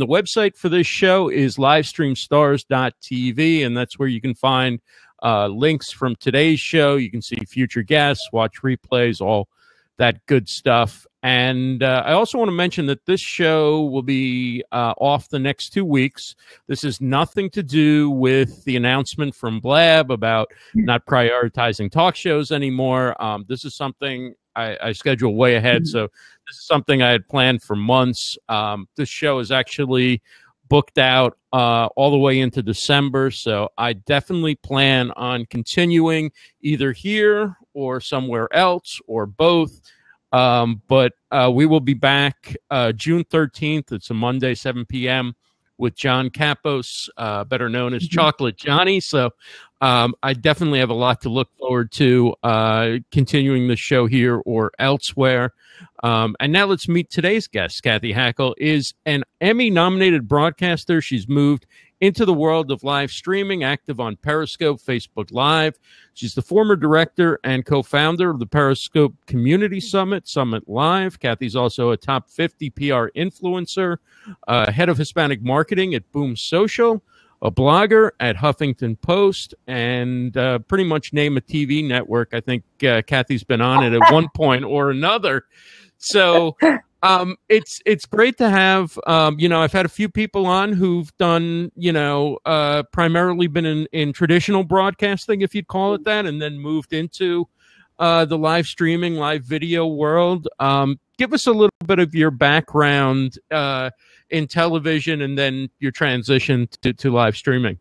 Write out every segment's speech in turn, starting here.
the website for this show is livestreamstars.tv, and that's where you can find uh, links from today's show. You can see future guests, watch replays, all that good stuff. And uh, I also want to mention that this show will be uh, off the next two weeks. This is nothing to do with the announcement from Blab about not prioritizing talk shows anymore. Um, this is something I, I schedule way ahead. So this is something I had planned for months. Um, this show is actually booked out uh, all the way into December. So I definitely plan on continuing either here or somewhere else or both. Um, but uh, we will be back uh, June 13th. It's a Monday, 7 p.m. with John Capos, uh, better known as mm-hmm. Chocolate Johnny. So um, I definitely have a lot to look forward to uh, continuing the show here or elsewhere. Um, and now let's meet today's guest. Cathy Hackl is an Emmy nominated broadcaster. She's moved into the world of live streaming, active on Periscope, Facebook Live. She's the former director and co founder of the Periscope Community Summit, Summit Live. Cathy's also a top 50 PR influencer, uh, head of Hispanic marketing at Boom Social, a blogger at Huffington Post, and uh, pretty much name a TV network. I think uh, Cathy's been on it at one point or another. So um, it's it's great to have. Um, you know, I've had a few people on who've done, you know, uh, primarily been in, in traditional broadcasting, if you'd call it that, and then moved into uh, the live streaming, live video world. Um, give us a little bit of your background uh, in television, and then your transition to, to live streaming.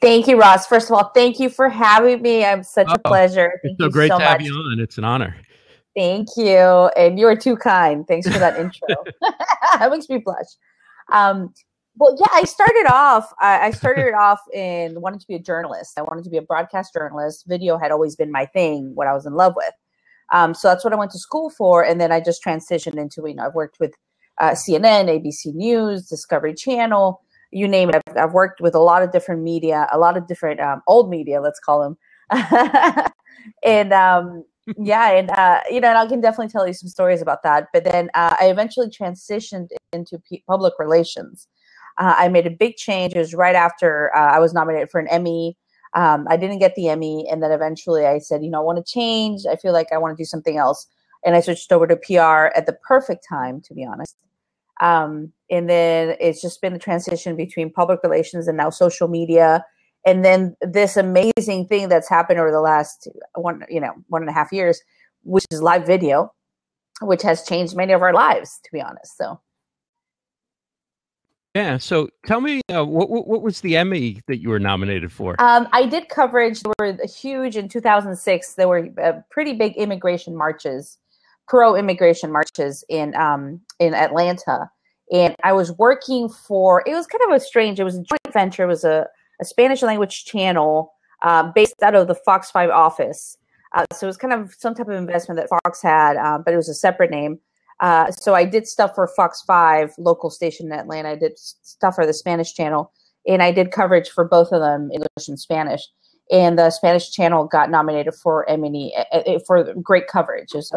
Thank you, Ross. First of all, thank you for having me. I'm such oh, a pleasure. Thank it's so great so to have you on. It's an honor. Thank you. And you're too kind. Thanks for that intro. that makes me blush. Um, well, yeah, I started off. I, I started off in wanting to be a journalist. I wanted to be a broadcast journalist. Video had always been my thing. What I was in love with. Um, so that's what I went to school for, and then I just transitioned into. You know, I've worked with uh, CNN, ABC News, Discovery Channel, you name it. I've, I've, worked with a lot of different media, a lot of different um, old media, let's call them, and um, yeah, and uh, you know, and I can definitely tell you some stories about that. But then uh, I eventually transitioned into p- public relations. Uh, I made a big change. It was right after uh, I was nominated for an Emmy. Um, I didn't get the Emmy, and then eventually I said, you know, I want to change. I feel like I want to do something else, and I switched over to PR at the perfect time, to be honest. Um, and then it's just been a transition between public relations and now social media. And then this amazing thing that's happened over the last one you know one and a half years which is live video which has changed many of our lives to be honest so. Yeah so tell me uh, what, what was the emmy that you were nominated for? Um, i did coverage there were huge in 2006 there were uh, pretty big immigration marches pro immigration marches in um, in atlanta and i was working for it was kind of a strange it was a joint venture it was a a Spanish language channel uh, based out of the Fox 5 office. Uh, so it was kind of some type of investment that Fox had, uh, but it was a separate name. Uh, so I did stuff for Fox 5, local station in Atlanta. I did stuff for the Spanish channel, and I did coverage for both of them, English and Spanish. And the Spanish channel got nominated for Emmy uh, uh, for great coverage. It was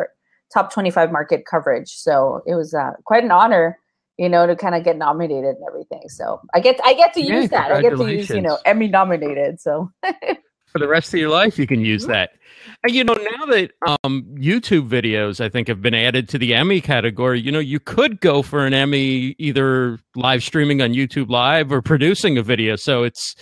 top 25 market coverage. So it was quite an honor you know, to kind of get nominated and everything. So I get I get to yeah, use that. I get to use, you know, Emmy nominated. So for the rest of your life, you can use that. And, you know, now that um, YouTube videos, I think, have been added to the Emmy category, you know, you could go for an Emmy either live streaming on YouTube Live or producing a video. So it's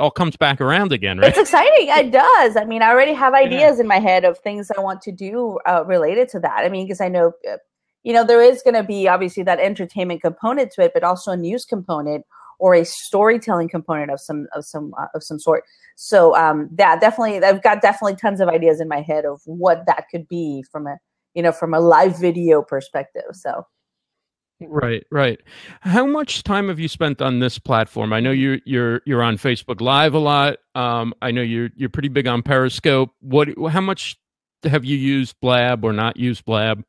all comes back around again, right? It's exciting. It does. I mean, I already have ideas yeah. in my head of things I want to do uh, related to that. I mean, because I know uh, you know, there is going to be obviously that entertainment component to it, but also a news component or a storytelling component of some of some uh, of some sort. So um, that definitely, I've got definitely tons of ideas in my head of what that could be from a you know from a live video perspective. So. Right, right. How much time have you spent on this platform? I know you're you're you're on Facebook Live a lot. Um, I know you're you're pretty big on Periscope. What? How much have you used Blab or not used Blab?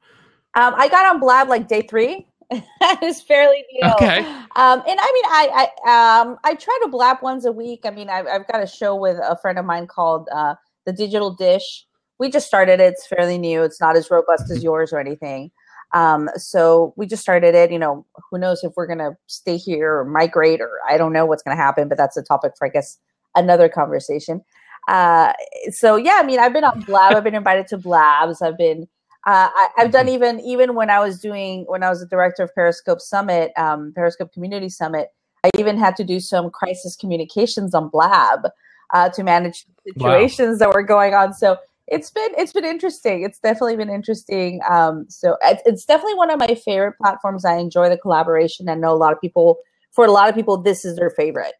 Um, I got on Blab like day three. that is fairly new. Okay. Um, and I mean, I I um I try to blab once a week. I mean, I've I've got a show with a friend of mine called uh, the Digital Dish. We just started it. It's fairly new. It's not as robust as yours or anything. Um, so we just started it. You know, who knows if we're gonna stay here or migrate, or I don't know what's gonna happen. But that's a topic for I guess another conversation. Uh, so yeah, I mean, I've been on Blab. I've been invited to Blabs. I've been. Uh, I, have done even even when I was doing when I was the director of Periscope Summit, um, Periscope Community Summit. I even had to do some crisis communications on Blab uh, to manage situations wow. that were going on. So it's been it's been interesting. It's definitely been interesting. Um, so it's, it's definitely one of my favorite platforms. I enjoy the collaboration. I know a lot of people. For a lot of people, this is their favorite.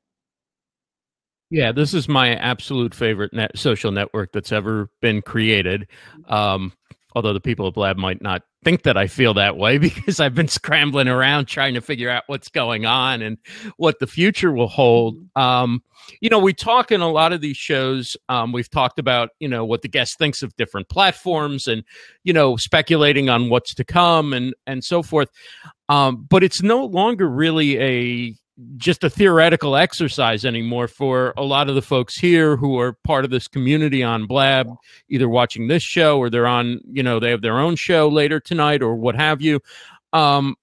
Yeah, this is my absolute favorite net social network that's ever been created. Um, although the people at Blab might not think that I feel that way because I've been scrambling around trying to figure out what's going on and what the future will hold. Um, you know, we talk in a lot of these shows. Um, we've talked about you know what the guest thinks of different platforms and you know speculating on what's to come and and so forth. Um, but it's no longer really a just a theoretical exercise anymore for a lot of the folks here who are part of this community on Blab, either watching this show or they're on, you know, they have their own show later tonight or what have you. Um,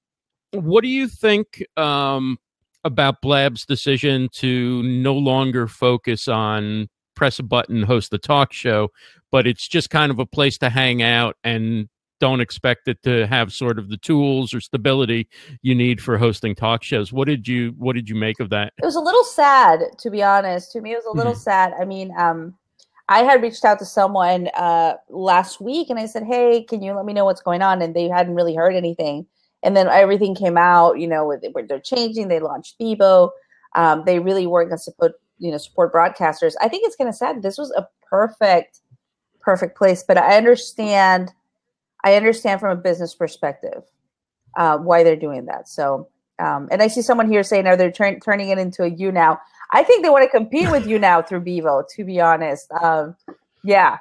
what do you think um, about Blab's decision to no longer focus on press a button, host the talk show, but it's just kind of a place to hang out and don't expect it to have sort of the tools or stability you need for hosting talk shows. What did you what did you make of that? It was a little sad, to be honest. To me, it was a little mm-hmm. sad. I mean, um, I had reached out to someone uh, last week and I said, "Hey, can you let me know what's going on?" And they hadn't really heard anything. And then everything came out. You know, where they're changing. They launched Vevo. Um, they really weren't going to support you know support broadcasters. I think it's kind of sad. This was a perfect perfect place, but I understand I understand from a business perspective uh, why they're doing that. So, um, and I see someone here saying, "Are they turn, turning it into a you now?" I think they want to compete with you now through Bevo. To be honest, um, yeah.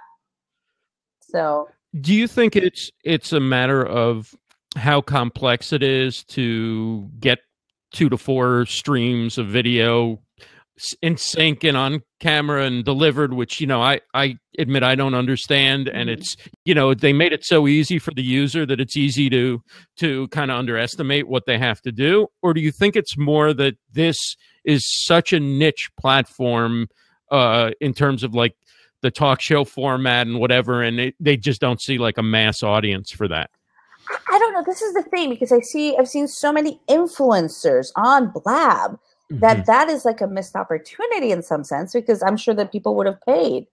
So, do you think it's it's a matter of how complex it is to get two to four streams of video in sync and on camera and delivered which you know i i admit i don't understand and mm-hmm. it's you know they made it so easy for the user that it's easy to to kind of underestimate what they have to do or do you think it's more that this is such a niche platform uh in terms of like the talk show format and whatever and it, they just don't see like a mass audience for that I don't know. This is the thing because I see I've seen so many influencers on Blab mm-hmm. that that is like a missed opportunity in some sense because I'm sure that people would have paid,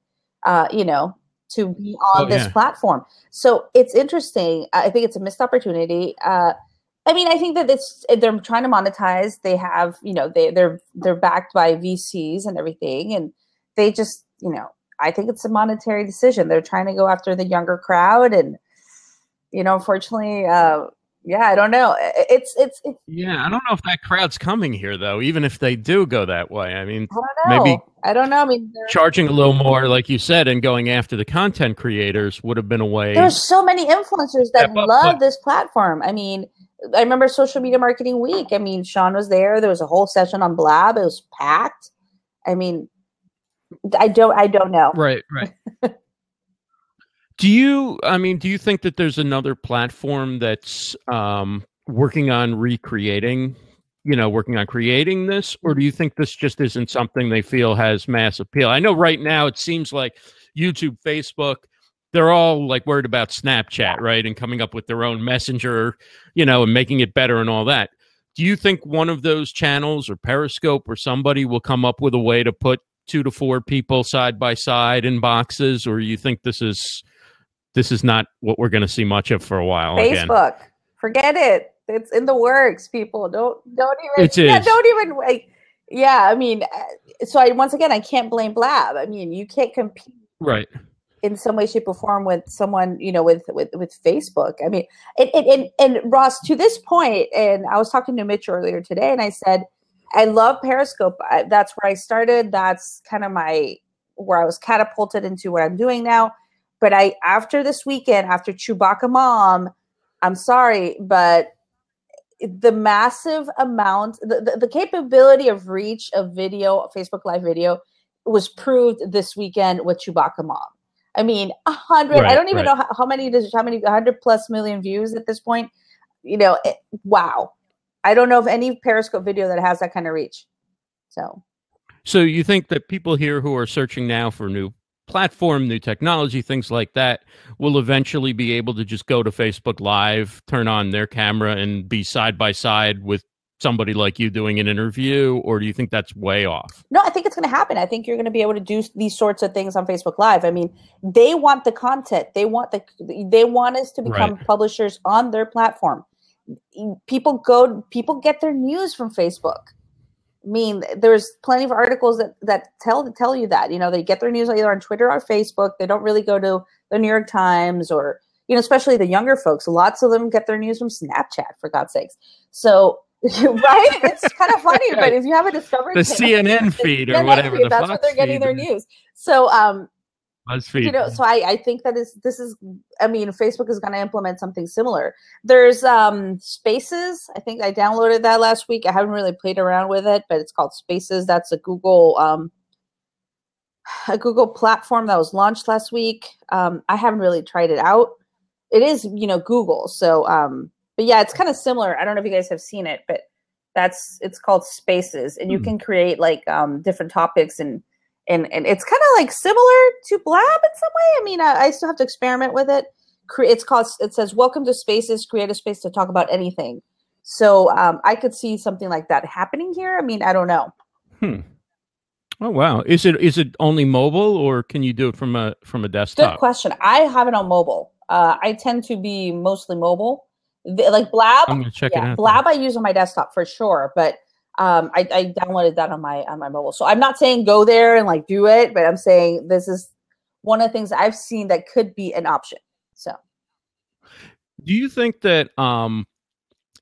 uh, you know, to be on oh, this yeah. platform. So it's interesting. I think it's a missed opportunity. Uh, I mean, I think that it's they're trying to monetize. They have, you know, they they're they're backed by VCs and everything, and they just, you know, I think it's a monetary decision. They're trying to go after the younger crowd, and you know, unfortunately, uh, yeah, I don't know. It's, it's, it's yeah, I don't know if that crowd's coming here though. Even if they do go that way, I mean, I maybe I don't know. I mean, charging a little more, like you said, and going after the content creators would have been a way. There's so many influencers that yeah, but, love but, this platform. I mean, I remember Social Media Marketing Week. I mean, Sean was there. There was a whole session on Blab. It was packed. I mean, I don't, I don't know. Right, right. Do you? I mean, do you think that there's another platform that's um, working on recreating? You know, working on creating this, or do you think this just isn't something they feel has mass appeal? I know right now it seems like YouTube, Facebook, they're all like worried about Snapchat, right, and coming up with their own messenger, you know, and making it better and all that. Do you think one of those channels or Periscope or somebody will come up with a way to put two to four people side by side in boxes, or you think this is this is not what we're going to see much of for a while. Facebook, again. forget it. It's in the works. People don't don't even. It is. Yeah, don't even like. Yeah, I mean, uh, so I once again I can't blame Blab. I mean, you can't compete. Right. In some way, shape, or form with someone, you know, with with with Facebook. I mean, and and, and Ross, to this point, and I was talking to Mitch earlier today, and I said, I love Periscope. That's where I started. That's kind of my where I was catapulted into what I'm doing now but I after this weekend, after Chewbacca Mom, I'm sorry, but the massive amount, the, the, the capability of reach of video, Facebook Live video, was proved this weekend with Chewbacca Mom. I mean, a hundred. Right, I don't even right. know how, how, many. Does how many? hundred plus million views at this point. you know, it, wow. I don't know of any Periscope video that has that kind of reach. So, so you think that people here who are searching now for new platform, new technology, things like that, will eventually be able to just go to Facebook Live, turn on their camera, and be side by side with somebody like you doing an interview, or do you think that's way off? No, I think it's going to happen. I think you're going to be able to do these sorts of things on Facebook Live. I mean, they want the content. They want the they want us to become right. publishers on their platform. People go people get their news from Facebook. Mean, there's plenty of articles that that tell tell you that. You know, they get their news either on Twitter or Facebook. They don't really go to the New York Times or you know, especially the younger folks. Lots of them get their news from Snapchat, for God's sakes. So right? It's kind of funny, but if you have a Discovery, the Channel, CNN feed or whatever, feed, that's what they're getting their news. So, um, BuzzFeed. You know, so I, I think that is this is I mean, Facebook is going to implement something similar. There's um Spaces. I think I downloaded that last week. I haven't really played around with it, but it's called Spaces. That's a Google um a Google platform that was launched last week. Um, I haven't really tried it out. It is, you know, Google. So um but yeah, it's kind of similar. I don't know if you guys have seen it, but that's it's called Spaces, and you mm. can create like um, different topics and and and it's kind of like similar to Blab in some way. I mean, I, I still have to experiment with it. It's called. It says, "Welcome to Spaces. Create a space to talk about anything." So um, I could see something like that happening here. I mean, I don't know. Hmm. Oh wow! Is it is it only mobile, or can you do it from a from a desktop? Good question. I have it on mobile. Uh, I tend to be mostly mobile like Blab. I'm gonna check yeah, it out. Blab I use on my desktop for sure, but um, I, I downloaded that on my on my mobile. So I'm not saying go there and like do it, but I'm saying this is one of the things I've seen that could be an option. So, do you think that um,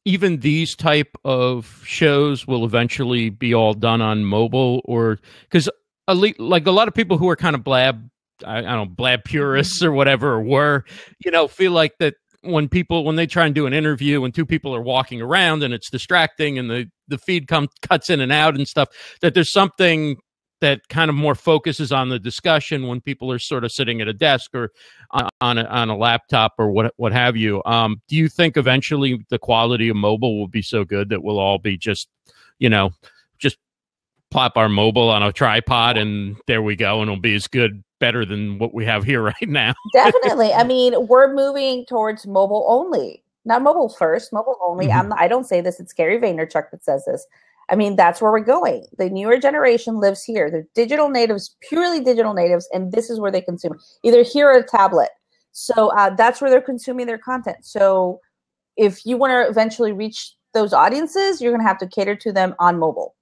even these type of shows will eventually be all done on mobile, or because like a lot of people who are kind of blab I, I, don't know, blab purists or whatever were, you know, feel like that when people when they try and do an interview when two people are walking around and it's distracting and the the feed comes cuts in and out and stuff that there's something that kind of more focuses on the discussion when people are sort of sitting at a desk or on, on a, on a laptop or what what have you. Um, do you think eventually the quality of mobile will be so good that we'll all be just, you know, just plop our mobile on a tripod and there we go and it'll be as good better than what we have here right now. Definitely. I mean, we're moving towards mobile only, not mobile first, mobile only. Mm-hmm. I'm, I don't say this, it's Gary Vaynerchuk that says this. I mean, that's where we're going. The newer generation lives here. They're digital natives, purely digital natives, and this is where they consume either here or a tablet. So uh, that's where they're consuming their content. So if you want to eventually reach those audiences, you're going to have to cater to them on mobile.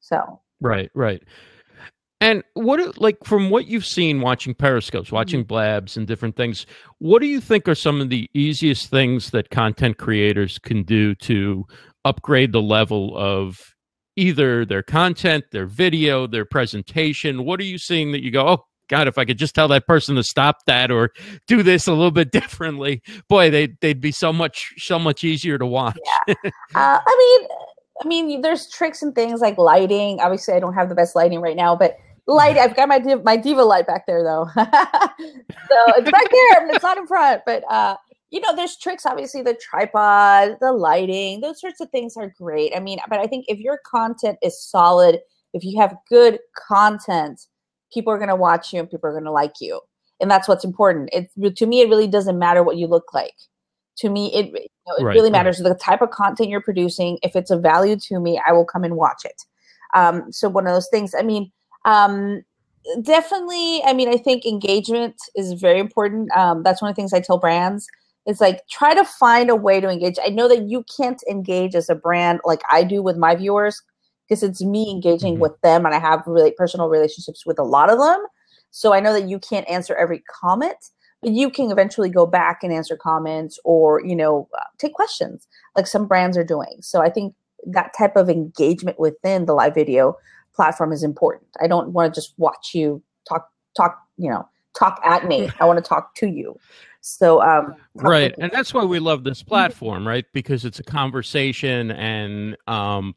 So right, right. And what, like, from what you've seen watching periscopes, watching mm-hmm. blabs, and different things, what do you think are some of the easiest things that content creators can do to upgrade the level of either their content, their video, their presentation? What are you seeing that you go, oh, God, if I could just tell that person to stop that or do this a little bit differently, boy, they they'd be so much so much easier to watch. Yeah. uh, I mean, I mean, there's tricks and things like lighting. Obviously, I don't have the best lighting right now, but light. I've got my my diva light back there though, so it's back there. It's not in front, but uh, you know, there's tricks. Obviously, the tripod, the lighting, those sorts of things are great. I mean, but I think if your content is solid, if you have good content, people are going to watch you and people are going to like you, and that's what's important. It to me, it really doesn't matter what you look like. To me, it you know, it right, really matters right. the type of content you're producing. If it's a value to me, I will come and watch it. Um, so one of those things. I mean, um, definitely. I mean, I think engagement is very important. Um, that's one of the things I tell brands. It's like try to find a way to engage. I know that you can't engage as a brand like I do with my viewers because it's me engaging mm-hmm. with them, and I have really personal relationships with a lot of them. So I know that you can't answer every comment but you can eventually go back and answer comments or you know uh, take questions like some brands are doing so i think that type of engagement within the live video platform is important. I don't want to just watch you talk talk you know talk at me. I want to talk to you. So um right and that's why we love this platform right? Because it's a conversation and um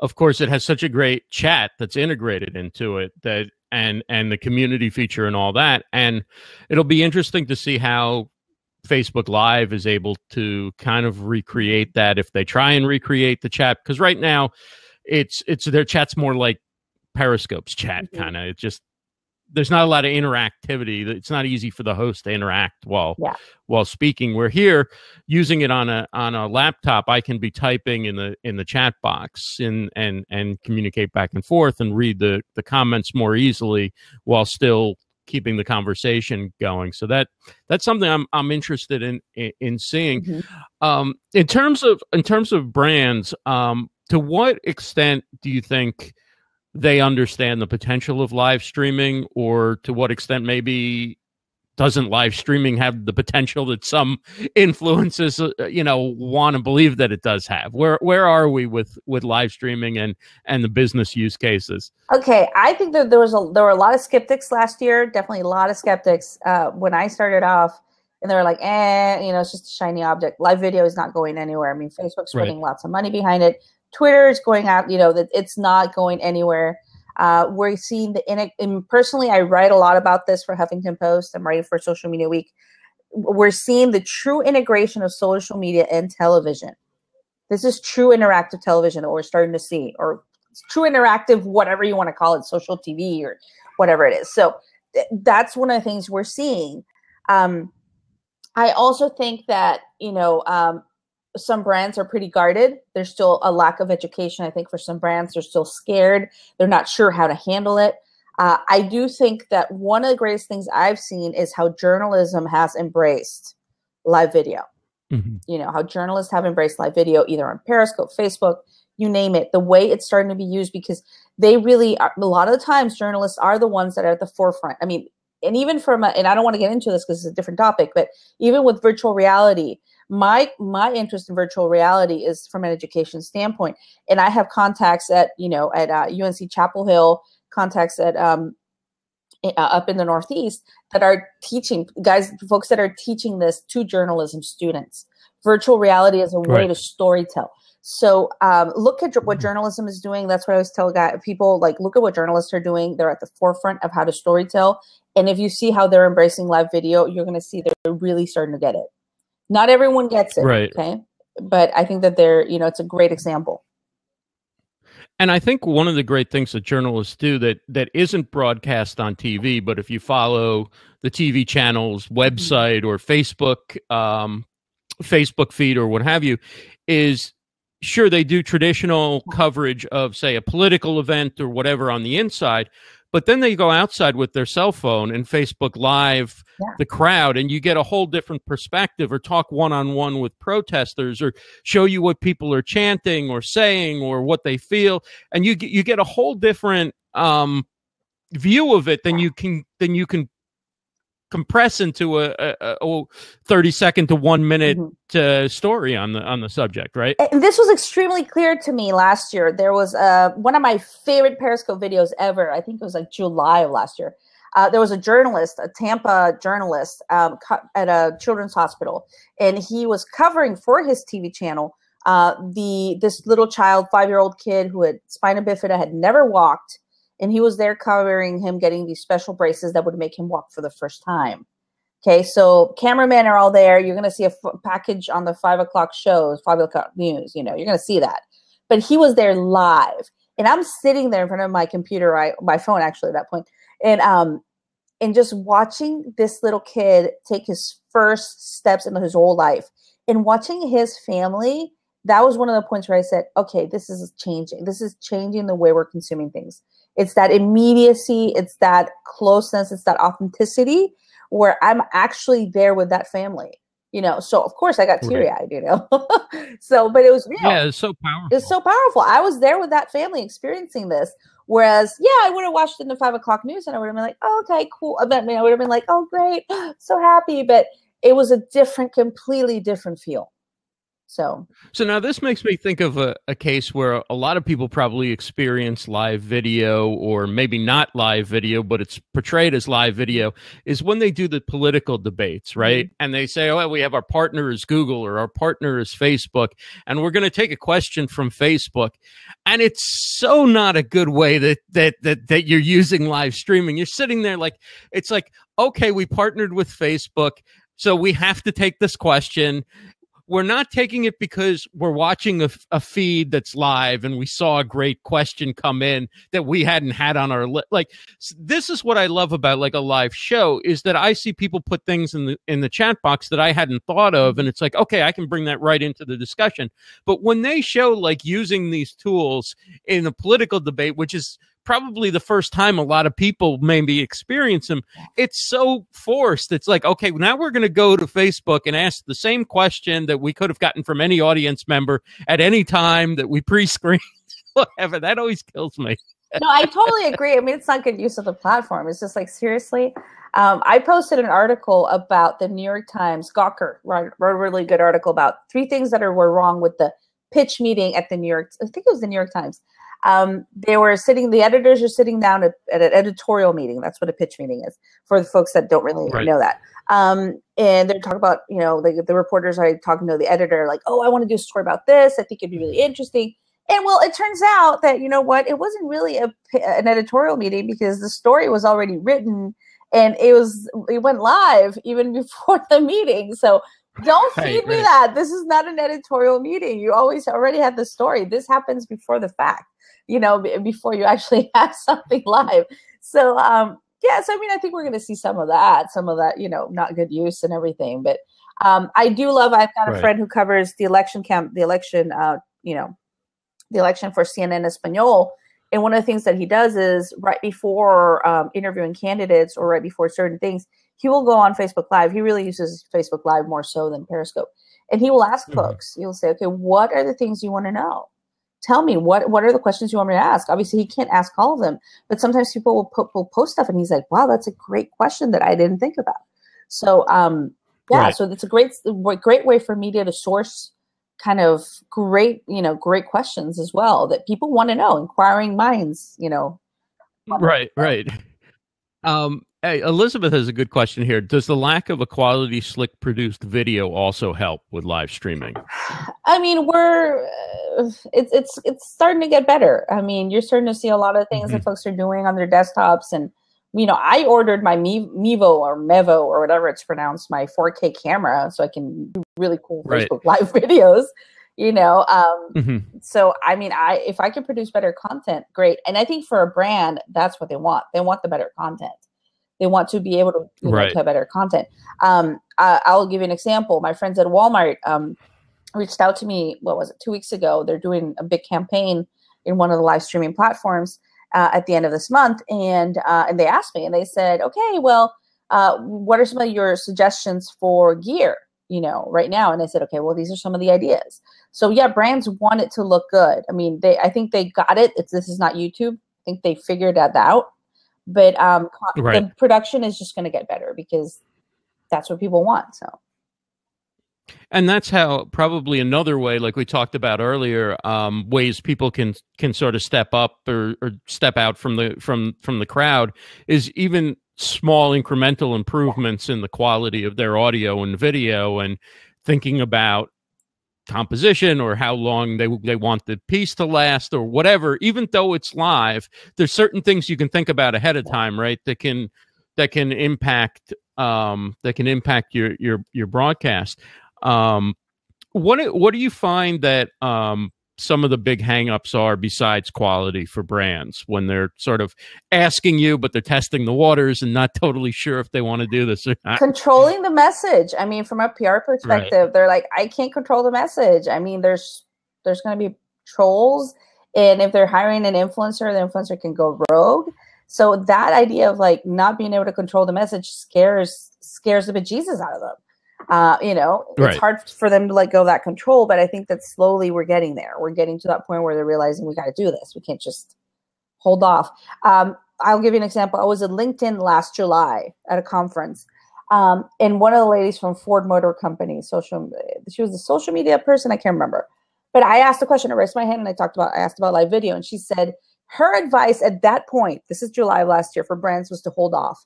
of course it has such a great chat that's integrated into it that and and the community feature and all that. And it'll be interesting to see how Facebook Live is able to kind of recreate that if they try and recreate the chat. Because right now it's it's their chat's more like Periscope's chat mm-hmm. kind of. It just there's not a lot of interactivity. It's not easy for the host to interact while yeah. while speaking. We're here using it on a on a laptop. I can be typing in the in the chat box and and and communicate back and forth and read the the comments more easily while still keeping the conversation going. So that that's something I'm I'm interested in in, in seeing. Mm-hmm. Um, in terms of in terms of brands, um, to what extent do you think they understand the potential of live streaming, or to what extent maybe doesn't live streaming have the potential that some influences uh, you know want to believe that it does have? Where where are we with with live streaming and and the business use cases? Okay i think that there was a there were a lot of skeptics last year definitely a lot of skeptics uh, when i started off and they were like eh you know it's just a shiny object. Live video is not going anywhere. I mean facebook's putting lots of money behind it twitter is going out you know that it's not going anywhere uh, we're seeing the in, in personally, I write a lot about this for Huffington Post. I'm writing for Social Media Week. We're seeing the true integration of social media and television. This is true interactive television that we're starting to see, or true interactive, whatever you want to call it, social TV or whatever it is. So th- that's one of the things we're seeing. Um, I also think that you know um, some brands are pretty guarded. There's still a lack of education, I think, for some brands. They're still scared. They're not sure how to handle it. Uh, I do think that one of the greatest things I've seen is how journalism has embraced live video. Mm-hmm. You know, how journalists have embraced live video either on Periscope, Facebook, you name it, the way it's starting to be used because they really are, a lot of the times journalists are the ones that are at the forefront. I mean, and even from a, and I don't want to get into this because it's a different topic, but even with virtual reality, my my interest in virtual reality is from an education standpoint. And i have contacts at you know at uh, unc chapel hill contacts at um, uh, up in the northeast that are teaching guys folks that are teaching this to journalism students. Virtual reality is a way right. to storytell so um, look at what mm-hmm. journalism is doing. That's what i always tell guys, people like look at what journalists are doing. They're at the forefront of how to storytell and if you see how they're embracing live video you're going to see they're really starting to get it not everyone gets it. Right. Okay. But I think that they're, you know, it's a great example. And I think one of the great things that journalists do that that isn't broadcast on TV, but if you follow the TV channel's mm-hmm. website or Facebook um, Facebook feed or what have you, is sure they do traditional coverage of say a political event or whatever on the inside, but then they go outside with their cell phone and Facebook Live yeah. the crowd, and you get a whole different perspective, or talk one on one with protesters, or show you what people are chanting or saying or what they feel, and you you get a whole different um, view of it than you can than you can compress into a, a, a 30 second to one minute mm-hmm. uh, story on the on the subject right? And this was extremely clear to me last year. There was uh, one of my favorite periscope videos ever. I think it was like july of last year. Uh, there was a journalist a tampa journalist um, at a children's hospital and he was covering for his tv channel uh, the this little child five year old kid who had spina bifida had never walked and he was there covering him getting these special braces that would make him walk for the first time. Okay, so cameramen are all there. You're to see a f- package on the five o'clock shows, five o'clock news. You know, you're to see that. But he was there live, and I'm sitting there in front of my computer, I, my phone actually at that point, and um, and just watching this little kid take his first steps into his whole life, and watching his family. That was one of the points where I said, okay, this is changing. This is changing the way we're consuming things it's that immediacy, it's that closeness, it's that authenticity where I'm actually there with that family. You know, so of course I got teary eyed, you know. so, but it was real. Yeah, it's so powerful. It's so powerful. I was there with that family experiencing this. Whereas, yeah, I would have watched it in the five o'clock news and I would have been like, oh, okay, cool. I mean, I would have been like, oh, great, so happy. But it was a different, completely different feel. So, so now this makes me think of a, a case where a lot of people probably experience live video, or maybe not live video, but it's portrayed as live video, is when they do the political debates, mm-hmm. right? Mm-hmm. And they say, "Oh, we have our partner is Google or our partner is Facebook, and we're going to take a question from Facebook," and it's so not a good way that that that that you're using live streaming. You're sitting there like it's like, okay, we partnered with Facebook So we have to take this question we're not taking it because we're watching a, a, feed that's live and we saw a great question come in that we hadn't had on our list. Like this is what I love about like a live show is that I see people put things in the in the chat box that I hadn't thought of, and it's like okay, I can bring that right into the discussion. But when they show like using these tools in a political debate, which is probably the first time a lot of people maybe experience them. It's so forced. It's like, okay, now we're going to go to Facebook and ask the same question that we could have gotten from any audience member at any time that we pre-screened. Whatever. That always kills me. no, I totally agree. I mean, it's not good use of the platform. It's just like seriously. Um, I posted an article about the New York Times. Gawker wrote, wrote a really good article about three things that are, were wrong with the pitch meeting at the New York. I think it was the New York Times um, they were sitting, the editors are sitting down at, at, an editorial meeting. That's what a pitch meeting is for the folks that don't really right. know that. Um, and they're talking about, you know, the, the reporters are talking to the editor, like, oh, I want to do a story about this. I think it'd be really interesting. And well, it turns out that, you know what, it wasn't really a, an editorial meeting because the story was already written and it was, it went live even before the meeting. So don't feed right, me right. that. This is not an editorial meeting. You always already had the story. This happens before the fact you know, before you actually have something live. So, um, yeah, so I mean, I think we're going to see some of that, some of that, you know, not good use and everything. But um, I do love. I've got a right. friend who covers the election camp, the election, uh, you know, the election for CNN Espanol. And one of the things that he does is right before um, interviewing candidates or right before certain things, he will go on Facebook Live. He really uses Facebook Live more so than Periscope. And he will ask mm-hmm. folks, he'll say, okay, what are the things you want to know? Tell me what what are the questions you want me to ask? Obviously he can't ask all of them but sometimes people will put will post stuff and he's like wow that's a great question that i didn't think about. So um yeah right. so it's a great great way for media to source kind of great you know great questions as well that people want to know inquiring minds you know. Right right. Um Hey, Elizabeth has a good question here. Does the lack of a quality, slick produced video also help with live streaming? I mean, we're uh, it's it's it's starting to get better. I mean, you're starting to see a lot of things mm-hmm. that folks are doing on their desktops, and you know, I ordered my Mevo or Mevo or whatever it's pronounced, my 4K camera, so I can do really cool right. Facebook Live videos. You know, um, mm-hmm. so I mean, I if I can produce better content, great. And I think for a brand, that's what they want. They want the better content they want to be able to you know, right. have better content. Um, I, will give you an example. My friends at Walmart um, reached out to me. What was it? Two weeks ago. They're doing a big campaign in one of the live streaming platforms uh, at the end of this month, and uh, and they asked me, and they said, "Okay, well, uh, what are some of your suggestions for gear?" You know, right now, and I said, "Okay, well, these are some of the ideas." So yeah, brands want it to look good. I mean, they I think they got it. It's this is not YouTube. I think they figured that out but um, right. the production is just going to get better because that's what people want. So. And that's how probably another way, like we talked about earlier, um, ways people can can sort of step up or, or step out from the from from the crowd is even small incremental improvements in the quality of their audio and video and thinking about composition or how long they they want the piece to last or whatever even though it's live there's certain things you can think about ahead of time right that can that can impact um that can impact your your your broadcast. Um what what do you find that um some of the big hangups are besides quality for brands when they're sort of asking you, but they're testing the waters and not totally sure if they want to do this or not. Controlling the message. I mean, from a PR perspective, right. they're like, I can't control the message. I mean, there's there's going to be trolls, and if they're hiring an influencer, the influencer can go rogue. So that idea of like not being able to control the message scares scares the bejesus out of them. Uh, you know, it's right. hard for them to let go of that control, but I think that slowly we're getting there. We're getting to that point where they're realizing we got to do this. We can't just hold off. Um, I'll give you an example. I was at LinkedIn last July at a conference, um, and one of the ladies from Ford Motor Company, social, she was a social media person. I can't remember, but I asked a question. I raised my hand and I talked about. I asked about live video, and she said her advice at that point. This is July of last year for brands was to hold off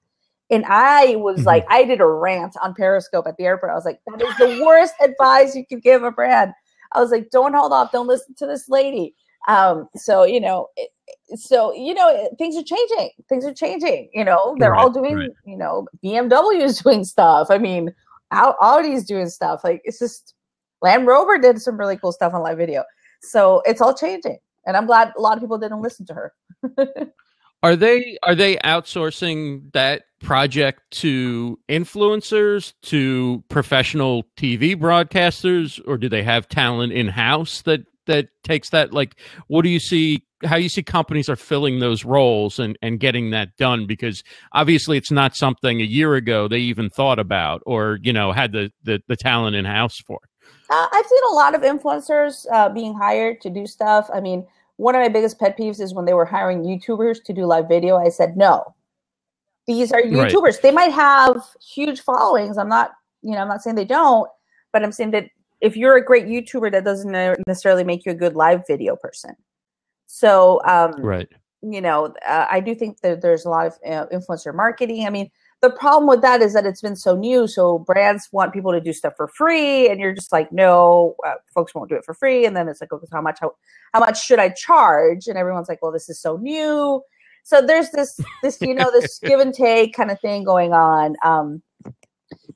and I was mm-hmm. like, I did a rant on Periscope at the airport. I was like, that is the worst advice you could give a brand. I was like, don't hold off. Don't listen to this lady. Um, so, you know, it, so, you know, things are changing. Things are changing. You know, they're right, all doing, right. you know, BMW is doing stuff. I mean, Audi's doing stuff. Like it's just Land Rover did some really cool stuff on live video. So it's all changing, and I'm glad a lot of people didn't listen to her. are they are they outsourcing that project to influencers, to professional TV broadcasters, or do they have talent in house that that takes that? Like, what do you see? How you see companies are filling those roles and and getting that done? Because obviously, it's not something a year ago they even thought about or you know had the the, the talent in house for. Uh, I've seen a lot of influencers uh, being hired to do stuff. I mean, one of my biggest pet peeves is when they were hiring YouTubers to do live video. I said, no, these are YouTubers. Right. They might have huge followings. I'm not, you know, I'm not saying they don't, but I'm saying that if you're a great YouTuber, that doesn't necessarily make you a good live video person. So, um, right. You know, uh, I do think that there's a lot of uh, influencer marketing. I mean, the problem with that is that it's been so new so brands want people to do stuff for free and you're just like no uh, folks won't do it for free. And then it's like okay how much how, how much should i charge? And everyone's like well this is so new. So there's this this you know this give and take kind of thing going on. Um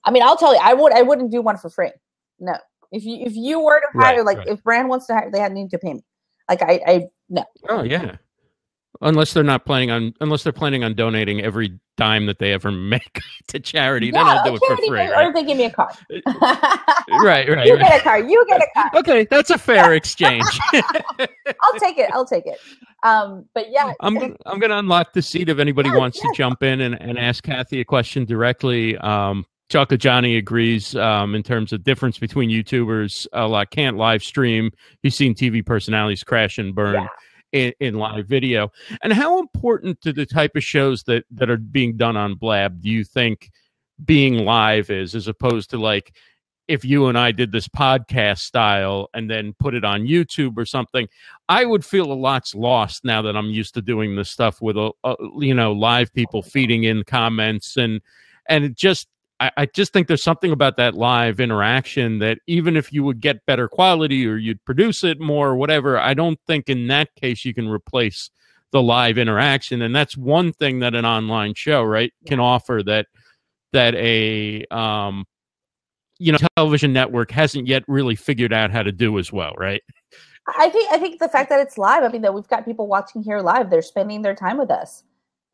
i mean i'll tell you i would i wouldn't do one for free. No. If you if you were to hire right, like right. if brand wants to hire they had need to pay me. Like i i no. Oh yeah unless they're not planning on unless they're planning on donating every dime that they ever make to charity yeah, then i'll do it for free right? or they give me a car right right you right. get a car you get a car okay that's a fair exchange i'll take it i'll take it um but yeah i'm i'm gonna unlock the seat if anybody wants to jump in and, and ask Cathy a question directly um Chocolate Johnny agrees um, in terms of difference between YouTubers. A lot can't live stream. He's seen TV personalities crash and burn. Yeah in, in, live video. And how important to the type of shows that that are being done on Blab do you think being live is, as opposed to like if you and I did this podcast style and then put it on YouTube or something, I would feel a lot's lost now that I'm used to doing this stuff with a, a you know live people feeding in comments and and it just I, I just think there's something about that live interaction that even if you would get better quality or you'd produce it more or whatever, I don't think in that case you can replace the live interaction. And that's one thing that an online show, right, can offer that that a um you know television network hasn't yet really figured out how to do as well, right? I think I think the fact that it's live, I mean that we've got people watching here live, they're spending their time with us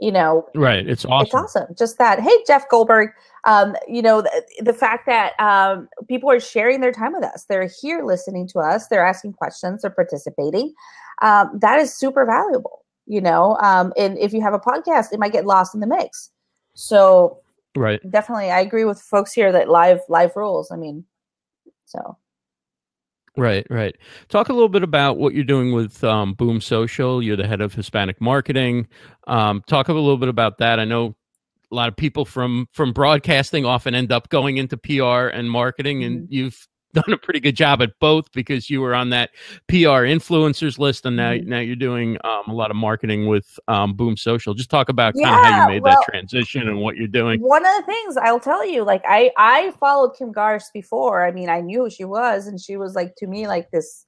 you know right it's awesome it's awesome. just that hey jeff goldberg um, you know the, the fact that um, people are sharing their time with us. They're here listening to us. They're asking questions. They're participating. Um, that is super valuable you know um, and if you have a podcast it might get lost in the mix. So right. definitely i agree with folks here that live live rules i mean so Right, right. Talk a little bit about what you're doing with um, Boom Social. You're the head of Hispanic marketing. Um, talk a little bit about that. I know a lot of people from from broadcasting often end up going into PR and marketing, and mm-hmm. you've done a pretty good job at both because you were on that PR influencers list, and now mm-hmm. now you're doing um, a lot of marketing with um, Boom Social. Just talk about yeah, kind of how you made well, that transition and what you're doing. One of the things I'll tell you, like I I followed Kim Garst before. I mean, I knew who she was, and she was like to me like this.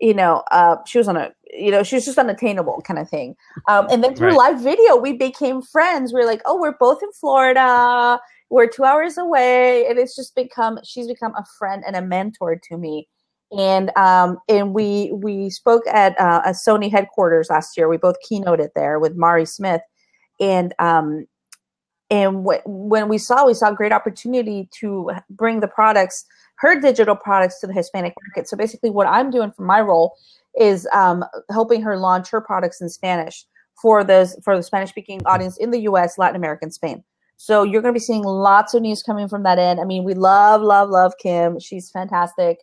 You know, uh, she was on a, you know, she was just unattainable kind of thing. Um, and then through right. live video, we became friends. We are like, oh, we're both in Florida we're two hours away and it's just become she's become a friend and a mentor to me. And um and we we spoke at uh, a sony headquarters last year. We both keynoted there with mari smith. And um and wh- when we saw we saw a great opportunity to bring the products her digital products to the hispanic market. So basically what i'm doing for my role is um, helping her launch her products in spanish for the for the spanish speaking audience in the us latin america and spain so you're going to be seeing lots of news coming from that end. I mean, we love, love, love Kim. She's fantastic.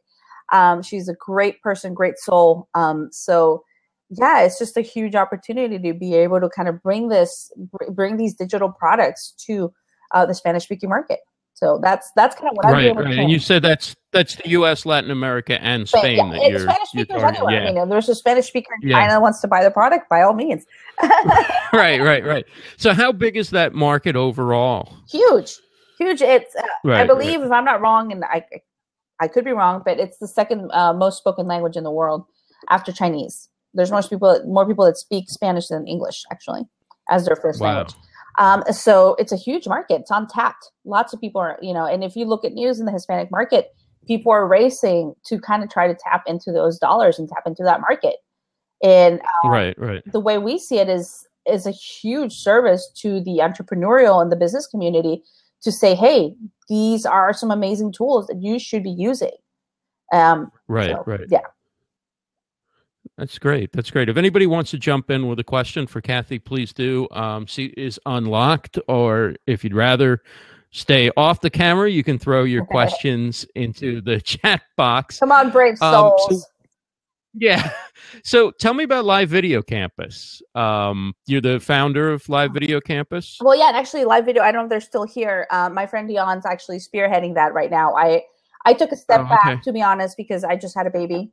Um, she's a great person, great soul. Um, so yeah, it's just a huge opportunity to be able to kind of bring this, bring these digital products to uh, the Spanish speaking market. So that's that's kind of what right, I'm doing. Right, and you said that's that's the U.S., Latin America, and Spain. Yeah, that you're, Spanish speakers anywhere. Yeah. I mean, there's a Spanish speaker in yeah. China that wants to buy the product. By all means. right, right, right. So, how big is that market overall? Huge, huge. It's uh, right, I believe, right. if I'm not wrong, and I I could be wrong, but it's the second uh, most spoken language in the world after Chinese. There's more people more people that speak Spanish than English actually as their first wow. language. Um, so it's a huge market. It's untapped. Lots of people are, you know, and if you look at news in the Hispanic market, people are racing to kind of try to tap into those dollars and tap into that market. And um, right, right. The way we see it is is a huge service to the entrepreneurial and the business community to say, hey, these are some amazing tools that you should be using. Um, right, so, right. Yeah. That's great. That's great. If anybody wants to jump in with a question for Cathy, please do. Um, she is unlocked, or if you'd rather stay off the camera, you can throw your questions into the chat box. Come on, brave souls. Um, so, yeah. So tell me about Live Video Campus. Um, you're the founder of Live Video Campus. Well, yeah, actually, Live Video. I don't know if they're still here. Uh, my friend Dion's actually spearheading that right now. I I took a step oh, okay. back to be honest because I just had a baby.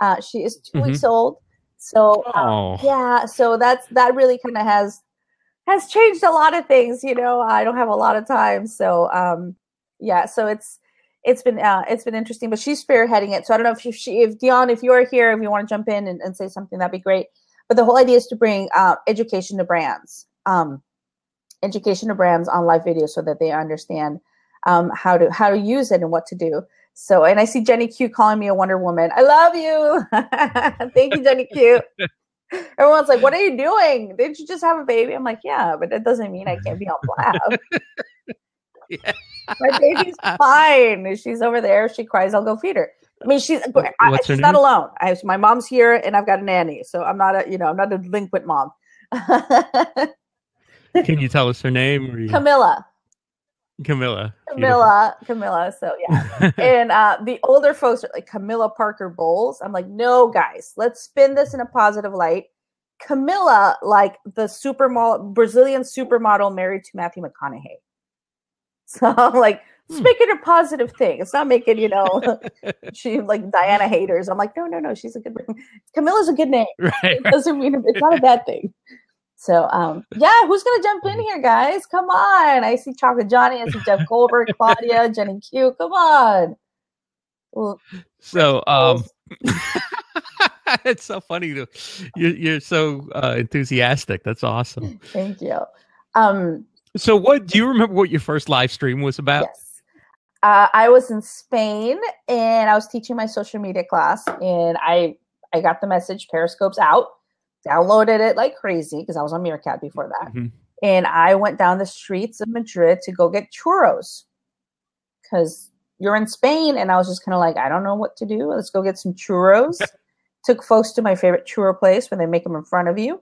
Uh, she is 2 mm-hmm. weeks old. So um, oh. yeah, so that's that really kind of has has changed a lot of things. You know, I don't have a lot of time, so um, yeah, so it's it's been uh, it's been interesting. But she's spearheading it, so I don't know if she, if Dion, if you're here, if you want to jump in and, and say something, that'd be great. But the whole idea is to bring uh, education to brands, um, education to brands on live video, so that they understand um, how to how to use it and what to do. So, and I see Jenny Q calling me a Wonder Woman. I love you. Thank you, Jenny Q. Everyone's like, "What are you doing? Didn't you just have a baby?" I'm like, "Yeah, but that doesn't mean I can't be on blab." yeah. My baby's fine. She's over there. She cries. I'll go feed her. I mean, she's I, she's not alone. I my mom's here, and I've got a nanny, so I'm not a you know I'm not a delinquent mom. Can you tell us her name? You... Camilla. Camilla. Camilla. Beautiful. Camilla. So yeah. and uh, the older folks are like Camilla Parker Bowles. I'm like, no, guys, let's spin this in a positive light. Camilla, like the supermodel Brazilian supermodel married to Matthew McConaughey. So I'm like, hmm. make it a positive thing. It's not making, you know, she like Diana haters. I'm like, no, no, no, she's a good Camilla's a good name. Right. It doesn't mean it's not a bad thing. So um, yeah, who's gonna jump in here, guys? Come on! I see Chocolate Johnny, I see Jeff Goldberg, Claudia, Jenny Q. Come on. Well, so um, it's so funny to you're you're so uh, enthusiastic. That's awesome. Thank you. Um, so what do you remember? What your first live stream was about? Yes. Uh, I was in Spain and I was teaching my social media class, and I I got the message Periscope's out downloaded it like crazy because I was on Meerkat before that. Mm-hmm. And I went down the streets of Madrid to go get churros because you're in Spain. And I was just kind of like, I don't know what to do. Let's go get some churros. Took folks to my favorite churro place where they make them in front of you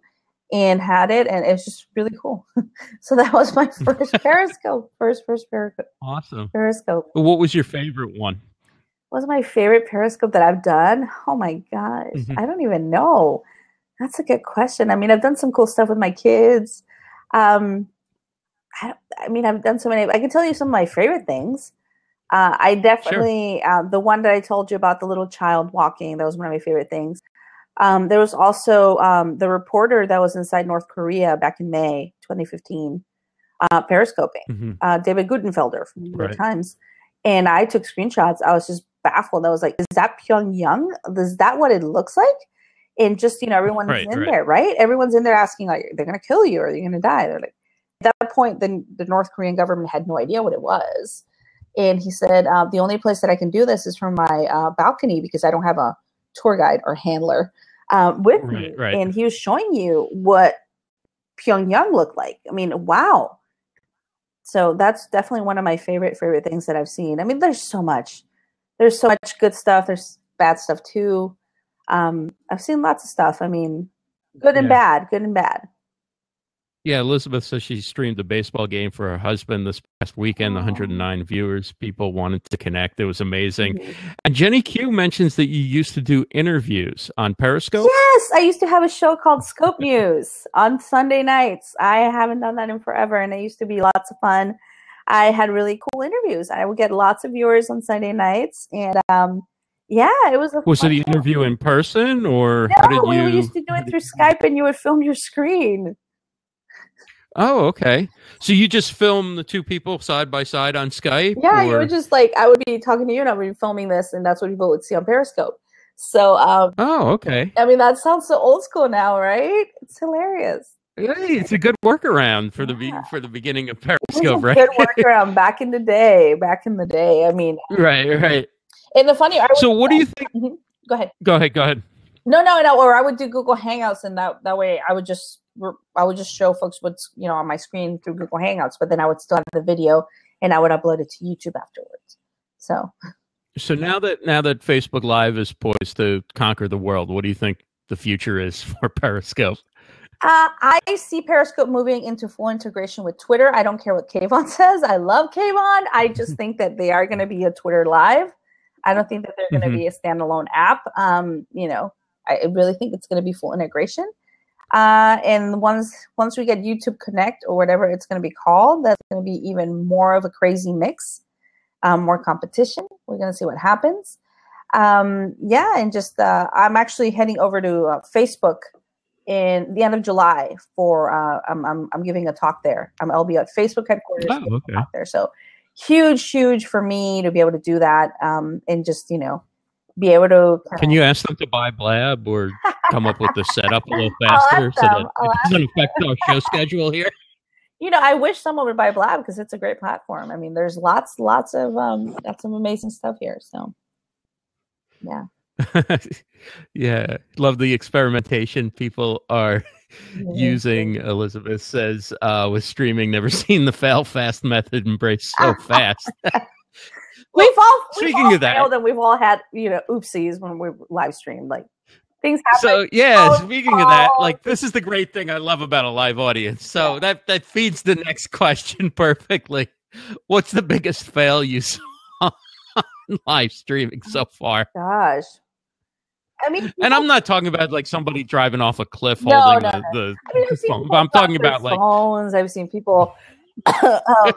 and had it. And it was just really cool. so that was my first Periscope. First, first Periscope. Awesome. Periscope. What was your favorite one? What was my favorite Periscope that I've done? Oh my gosh. Mm-hmm. I don't even know. That's a good question. I mean, I've done some cool stuff with my kids. Um, I, I mean, I've done so many. I can tell you some of my favorite things. Uh, I definitely sure. uh, the one that I told you about the little child walking. That was one of my favorite things. Um, there was also um, the reporter that was inside North Korea back in May 2015, uh, periscoping. Mm-hmm. Uh, David Guttenfelder from the New York right. Times, and I took screenshots. I was just baffled. I was like, "Is that Pyongyang? Is that what it looks like?" and just you know everyone's right, in right. there right everyone's in there asking like they're going to kill you or you're going to die they're like at that point then the north korean government had no idea what it was and he said uh, the only place that i can do this is from my uh, balcony because i don't have a tour guide or handler um, with right, me and he was showing you what pyongyang looked like. I mean wow. So that's definitely one of my favorite favorite things that i've seen. I mean there's so much. There's so much good stuff. There's bad stuff too. Um, I've seen lots of stuff. I mean, good and yeah. bad, good and bad. Yeah, Elizabeth says she streamed a baseball game for her husband this past weekend. Oh. 109 viewers. People wanted to connect. It was amazing. Mm-hmm. And Jenny Q mentions that you used to do interviews on Periscope. Yes, I used to have a show called Scope News on Sunday nights. I haven't done that in forever, and it used to be lots of fun. I had really cool interviews. I would get lots of viewers on Sunday nights, and um, yeah, it was. was it the interview in person or no, how did you? We used to do it through Skype, and you would film your screen. Oh, okay. So you just film the two people side by side on Skype? Yeah, or? you would just like I would be talking to you, and I would be filming this, and that's what people would see on Periscope. So, um, oh, okay. I mean, that sounds so old school now, right? It's hilarious. Hey, it's a good workaround for the be- for the beginning of Periscope, right? Good workaround back in the day. Back in the day. I mean, right, right. and the funny. I So, what do you think? Mhm. Go ahead. Go ahead, go ahead. No, no, no. Or I would do Google Hangouts, and that that way I would just I would just show folks what's you know on my screen through Google Hangouts, but then I would still have the video and I would upload it to YouTube afterwards. So So now that now that Facebook Live is poised to conquer the world, what do you think the future is for Periscope? uh, I see Periscope moving into full integration with Twitter. I don't care what Kayvon says. I love Kayvon. I just think that they are going to be a Twitter Live. I don't think that they're going to Mhm. be a standalone app. Um, you know, I really think it's going to be full integration. Uh, and once once we get YouTube Connect or whatever it's going to be called, that's going to be even more of a crazy mix, um, more competition. We're going to see what happens. Um, yeah, and just uh, I'm actually heading over to uh, Facebook in the end of July for uh, I'm, I'm I'm giving a talk there. Um, I'll be at Facebook headquarters Oh, okay. there. So huge, huge for me to be able to do that um, and just you know be able to. Can you ask them to buy Blab or come up with the setup a little faster so that it doesn't affect our show schedule here? you know, I wish someone would buy Blab because it's a great platform. I mean, there's lots, lots of um, some amazing stuff here. So, yeah, yeah, love the experimentation people are using. Elizabeth says uh, with streaming, never seen the fail fast method embraced so fast. we've all we've speaking all of that- failed and we've all had you know oopsies when we live stream. Like things happen. So yeah, Oh, speaking of that, oh. like this is the great thing I love about a live audience. So that that feeds the next question perfectly. What's the biggest fail you saw on live streaming so far? Gosh, I mean, And I'm not talking about like somebody driving off a cliff No, holding no, the, the I mean, I've seen phone, but I'm talking about like phones. I've seen people, um,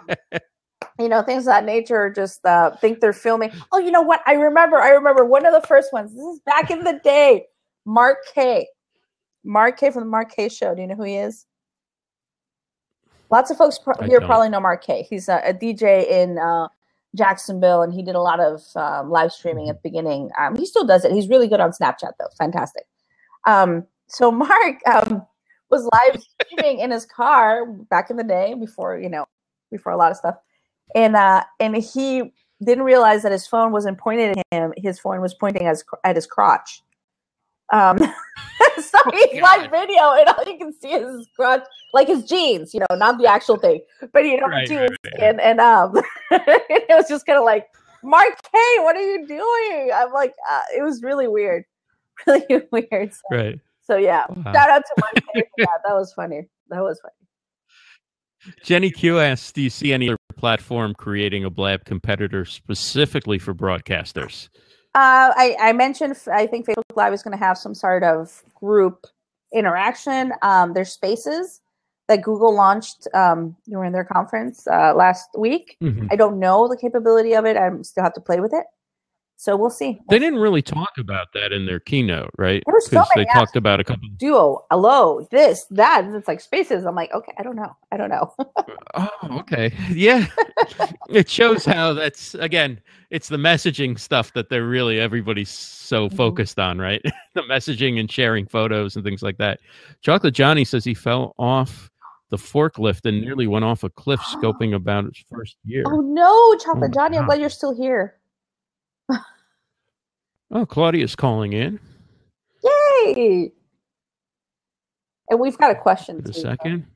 you know, things of that nature. Just uh, think they're filming. Oh, you know what? I remember. I remember one of the first ones. This is back in the day. Mark K. Mark K. from the Mark K. Show. Do you know who he is? Lots of folks pro- here don't. probably know Mark K. He's a, a DJ in uh, Jacksonville, and he did a lot of um, live streaming at the beginning. Um, he still does it. He's really good on Snapchat, though. Fantastic. Um, so Mark um, was live streaming in his car back in the day before you know before a lot of stuff, and uh, and he didn't realize that his phone wasn't pointed at him. His phone was pointing as, at his crotch. Um, so he's God. live video, and all you can see is his crotch, like his jeans, you know, not the actual thing, but you know, Right, the right, jeans, and and um, it was just kind of like, Mark K, what are you doing? I'm like, uh, it was really weird, really weird. So, right. so yeah, Wow. shout out to Mark K for that. That was funny. That was funny. Jenny Q asks, "Do you see any other platform creating a Blab competitor specifically for broadcasters?" Uh, I, I mentioned I think Facebook Live is going to have some sort of group interaction. Um, there's spaces that Google launched um, during their conference uh, last week. Mhm. I don't know the capability of it. I still have to play with it. So we'll see. They didn't really talk about that in their keynote, right? There so they many talked about a couple. Duo, hello, this, that. and It's like spaces. I'm like, okay, I don't know. I don't know. Oh, okay, yeah. it shows how that's again. It's the messaging stuff that they're really everybody's so Mhm. focused on, right? the messaging and sharing photos and things like that. Chocolate Johnny says he fell off the forklift and nearly went off a cliff scoping about his first year. oh no, Chocolate my Johnny, I'm glad you're still here. Oh, Claudia's calling in. Yay! And we've got a question. Wait a too. second.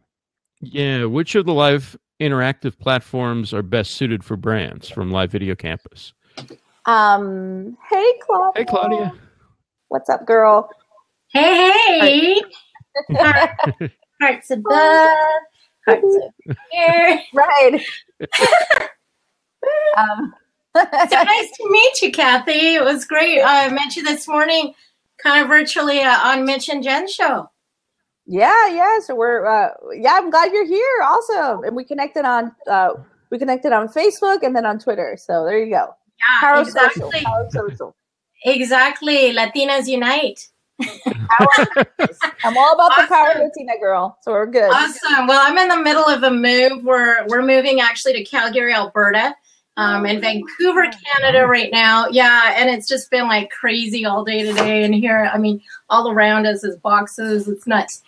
Yeah, which of the live interactive platforms are best suited for brands from Live Video Campus? Um, hey Claudia. Hey, Claudia. What's up, girl? Hey, hey. Heart, hearts above, hearts up here. Right. um, So nice to meet you, Cathy. It was great. I met you this morning, kind of virtually uh, on Mitch and Jen show. yeah, yeah. So we're uh, yeah. I'm glad you're here. Awesome. And we connected on uh, we connected on Facebook and then on Twitter. So there you go. Yeah, Power exactly. social. Power social. Exactly. Latinas unite. I'm all about the power Latina girl. So we're good. Awesome. Well, I'm in the middle of a move. We're we're moving actually to Calgary, Alberta, um, in Vancouver, Canada, right now. Yeah, and it's just been like crazy all day today. And here, I mean, all around us is boxes. It's nuts.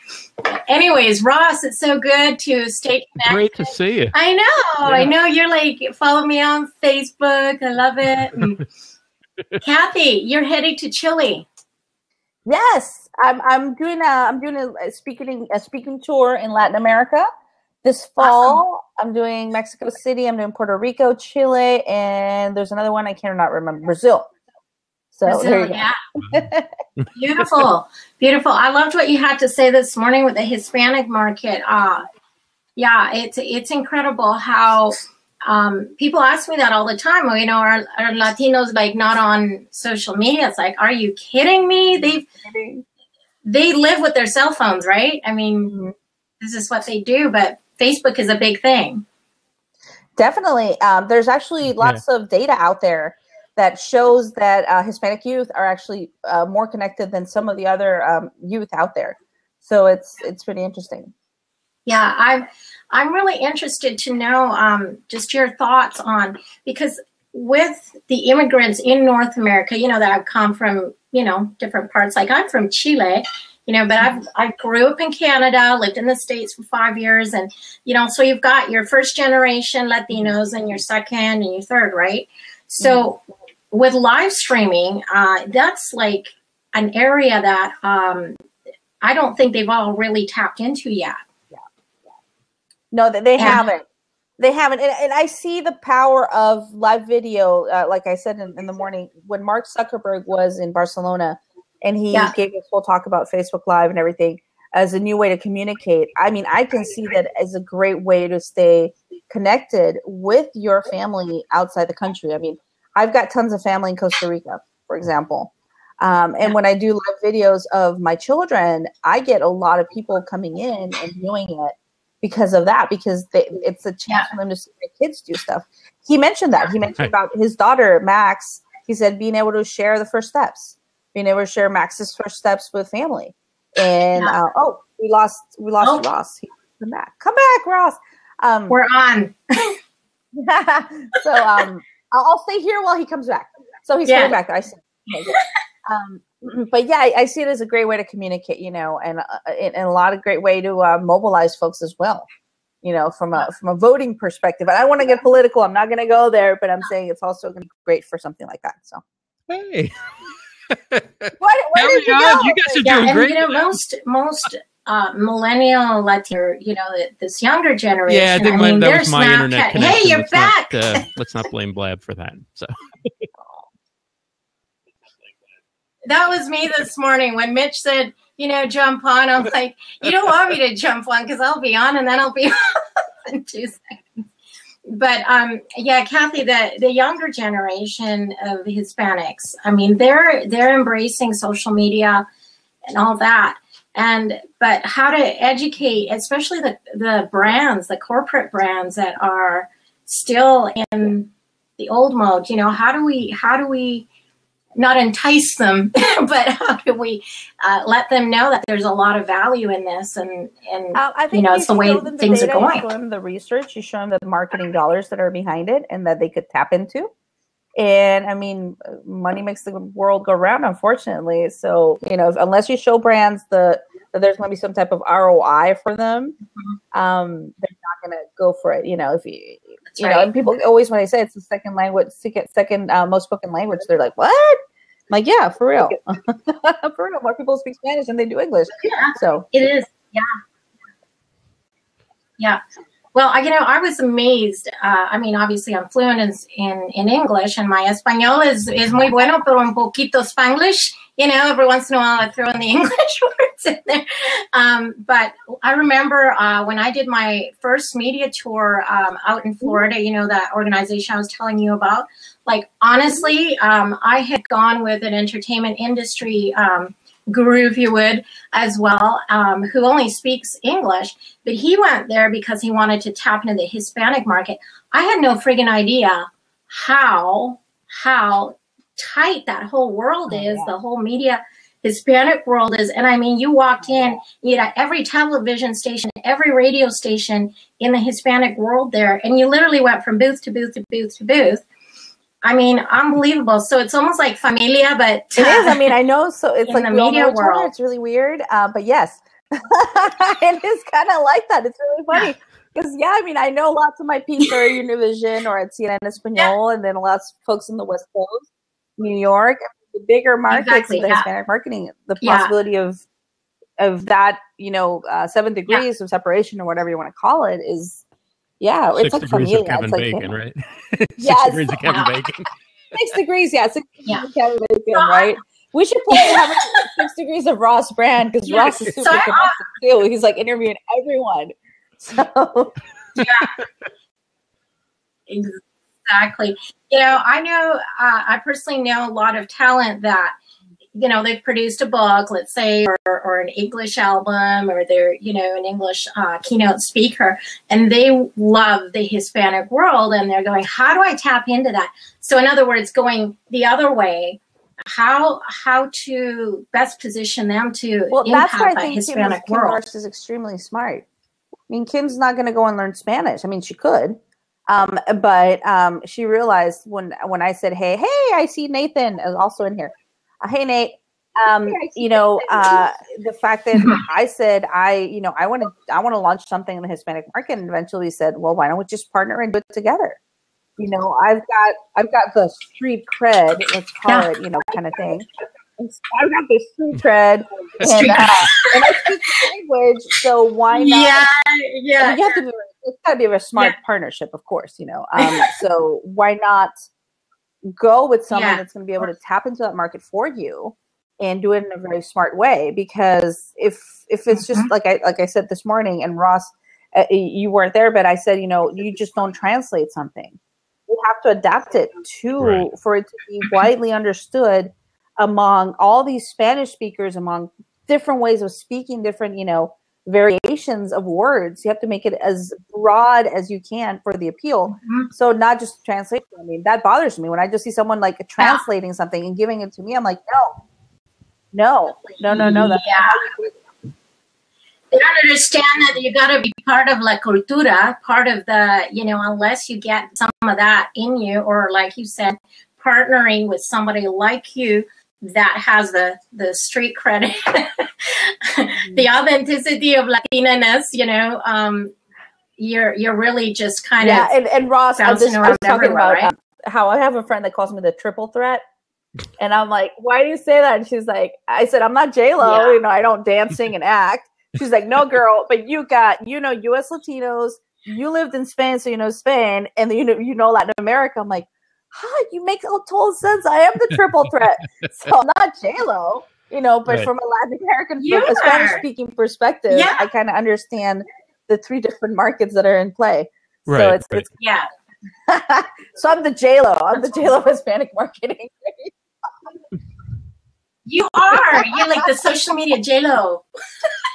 Anyways, Ross, it's so good to stay connected. Great to see you. I know, Yeah. I know. You're like follow me on Facebook. I love it. Cathy, you're headed to Chile. Yes, I'm. I'm doing a. I'm doing a, a speaking a speaking tour in Latin America this fall. I'm doing Mexico City. I'm doing Puerto Rico, Chile, and there's another one I cannot remember. Brazil. So Brazil, you yeah. Beautiful, beautiful. I loved what you had to say this morning with the Hispanic market. Uh, yeah, it's it's incredible how um, people ask me that all the time. You know, are, are Latinos like not on social media? It's like, are you kidding me? They they live with their cell phones, right? I mean, Mhm. this is what they do. But Facebook is a big thing. Definitely. Um, there's actually lots of data out there that shows that uh, Hispanic youth are actually uh, more connected than some of the other um, youth out there. So it's it's pretty interesting. Yeah, I'm I'm really interested to know um, just your thoughts on because with the immigrants in North America, you know that I've come from you know different parts. Like I'm from Chile, you know, but I've I grew up in Canada, lived in the states for five years, and you know, so you've got your first generation Latinos and your second and your third, right? So with live streaming, uh, that's like an area that um, I don't think they've all really tapped into yet. Yeah, No, that they And- haven't. They haven't, and, and I see the power of live video. Uh, like I said in, in the morning, when Mark Zuckerberg was in Barcelona, and he Yeah. gave us full talk about Facebook Live and everything as a new way to communicate. I mean, I can see that as a great way to stay connected with your family outside the country. I mean, I've got tons of family in Costa Rica, for example. Um, and when I do live videos of my children, I get a lot of people coming in and viewing it because of that, because they, it's a chance Yeah. for them to see my kids do stuff. He mentioned that. He mentioned about his daughter, Max. He said being able to share the first steps, being able to share Max's first steps with family. And Yeah. uh, oh, we lost, we lost Oh. Ross. He, come back, come back, Ross. Um, We're on. so um, I'll, I'll stay here while he comes back. So he's Yeah. coming back. I see. Okay, um, but yeah, I, I see it as a great way to communicate, you know, and, uh, and, and a lot of great way to uh, mobilize folks as well. You know, from a from a voting perspective, and I want to get political. I'm not going to go there, but I'm saying it's also going to be great for something like that. So, Hey. where, where did you go? you guys are Yeah, doing and great. you know most most uh, millennial Latino, you know, this younger generation. yeah, I think my, mean, that was my Snapchat- internet connection. Hey, you're let's back. Not, uh, let's not blame Blab for that. So that was me this morning when Mitch said, you know, jump on. I'm like, you don't want me to jump on because I'll be on and then I'll be off in two seconds. But um, yeah, Cathy, the the younger generation of Hispanics, I mean, they're they're embracing social media and all that. And but how to educate, especially the the brands, the corporate brands that are still in the old mode. You know, how do we how do we not entice them, but how do we uh, let them know that there's a lot of value in this and and Uh, I you think know it's the way the things are going. You show them the research. You show them the marketing dollars that are behind it, and that they could tap into. And I mean, money makes the world go round, unfortunately. So you know, unless you show brands the that there's going to be some type of ROI for them, Mm-hmm. um, they're not going to go for it. You know, if you You know, and people always when I say it's the second language, second, second uh, most spoken language, they're like, "What?" I'm like, yeah, for real, for real. More people speak Spanish than they do English. Yeah. So It is, yeah. Yeah. Well, I, you know, I was amazed. Uh, I mean, obviously, I'm fluent in, in, in English, and my español is, is muy bueno, pero un poquito Spanglish. You know, every once in a while I throw in the English words in there. Um, but I remember uh, when I did my first media tour um, out in Florida, you know, that organization I was telling you about. Like, honestly, um, I had gone with an entertainment industry um, guru, if you would, as well, um, who only speaks English. But he went there because he wanted to tap into the Hispanic market. I had no friggin' idea how how tight that whole world Oh, is, yeah. the whole media Hispanic world is. And I mean, you walked in, you know, every television station, every radio station in the Hispanic world there, and you literally went from booth to booth to booth to booth. I mean, unbelievable. So it's almost like familia, but it is. I mean, I know. So it's In like the media other. world. It's really weird, uh, but yes, it is kind of like that. It's really funny because yeah, I mean, I know lots of my people are Univision or at CNN Espanol, and then lots of folks in the West Coast, New York, the bigger markets, Exactly, the yeah. Hispanic marketing, the Yeah. possibility of of that, you know, uh, seven degrees of separation or whatever you want to call it is. Yeah, Six it's like degrees familia. of Kevin It's Bacon, family. right? Six Yes. degrees of Kevin Yeah. Bacon. six degrees, yeah, six degrees of Kevin Bacon, right? We should play how much six degrees of Ross Brand because Yeah, Ross is super I- connected too. He's like interviewing everyone. So Exactly. You know, I know, uh, I personally know a lot of talent that, you know, they've produced a book, let's say, or, or an English album, or they're, you know, an English uh, keynote speaker, and they love the Hispanic world, and they're going, how do I tap into that? So, in other words, going the other way, how how to best position them to well, that's impact why I think Kim, Hispanic Kim world. Marsh is extremely smart. I mean, Kim's not going to go and learn Spanish. I mean, she could, um, but um, she realized when when I said, "Hey, hey, I see Nathan is also in here." Uh, hey, Nate. Um, you know, uh, the fact that I said I, you know, I want to, I want to launch something in the Hispanic market, and eventually said, "Well, why don't we just partner and do it together?" You know, I've got, I've got the street cred, let's call it, you know, kind of thing. I've got the street cred, and, Street uh, and I speak the language, so why not? Yeah, yeah. you have to be. It's got to be a smart Yeah. partnership, of course. You know, um, so why not go with someone Yeah. that's going to be able to tap into that market for you and do it in a very smart way? Because if if it's just Mhm. like I like I said this morning, and Ross, uh, you weren't there, but I said, you know, you just don't translate something. You have to adapt it to Right. for it to be widely understood among all these Spanish speakers, among different ways of speaking, different, you know, variations of words. You have to make it as broad as you can for the appeal. Mhm. So not just translation. I mean, that bothers me when I just see someone like translating something and giving it to me. I'm like, no, no, no, no, no. That's Yeah. you they don't understand that you got to be part of la cultura, part of the, you know, unless you get some of that in you, or like you said, partnering with somebody like you that has the the street credit, the authenticity of Latinaness, you know, um, you're you're really just kind yeah, of and, and Ross, I was, bouncing just, I was talking about right? um, how I have a friend that calls me the triple threat. And I'm like, why do you say that? And she's like, I said, I'm not J Lo. Yeah. You know, I don't dance, sing, and act. She's like, no, girl, but you got, you know, U.S. Latinos. You lived in Spain, so you know Spain, and you know, you know Latin America. I'm like, huh, you make all total sense. I am the triple threat. so I'm not J Lo, you know, but Right. from a Latin American, You from a Spanish speaking perspective, Yeah. I kind of understand the three different markets that are in play. So Right, it's, right. it's yeah. so I'm the J Lo. I'm the J Lo Hispanic marketing. You are. You're like the social media J Lo.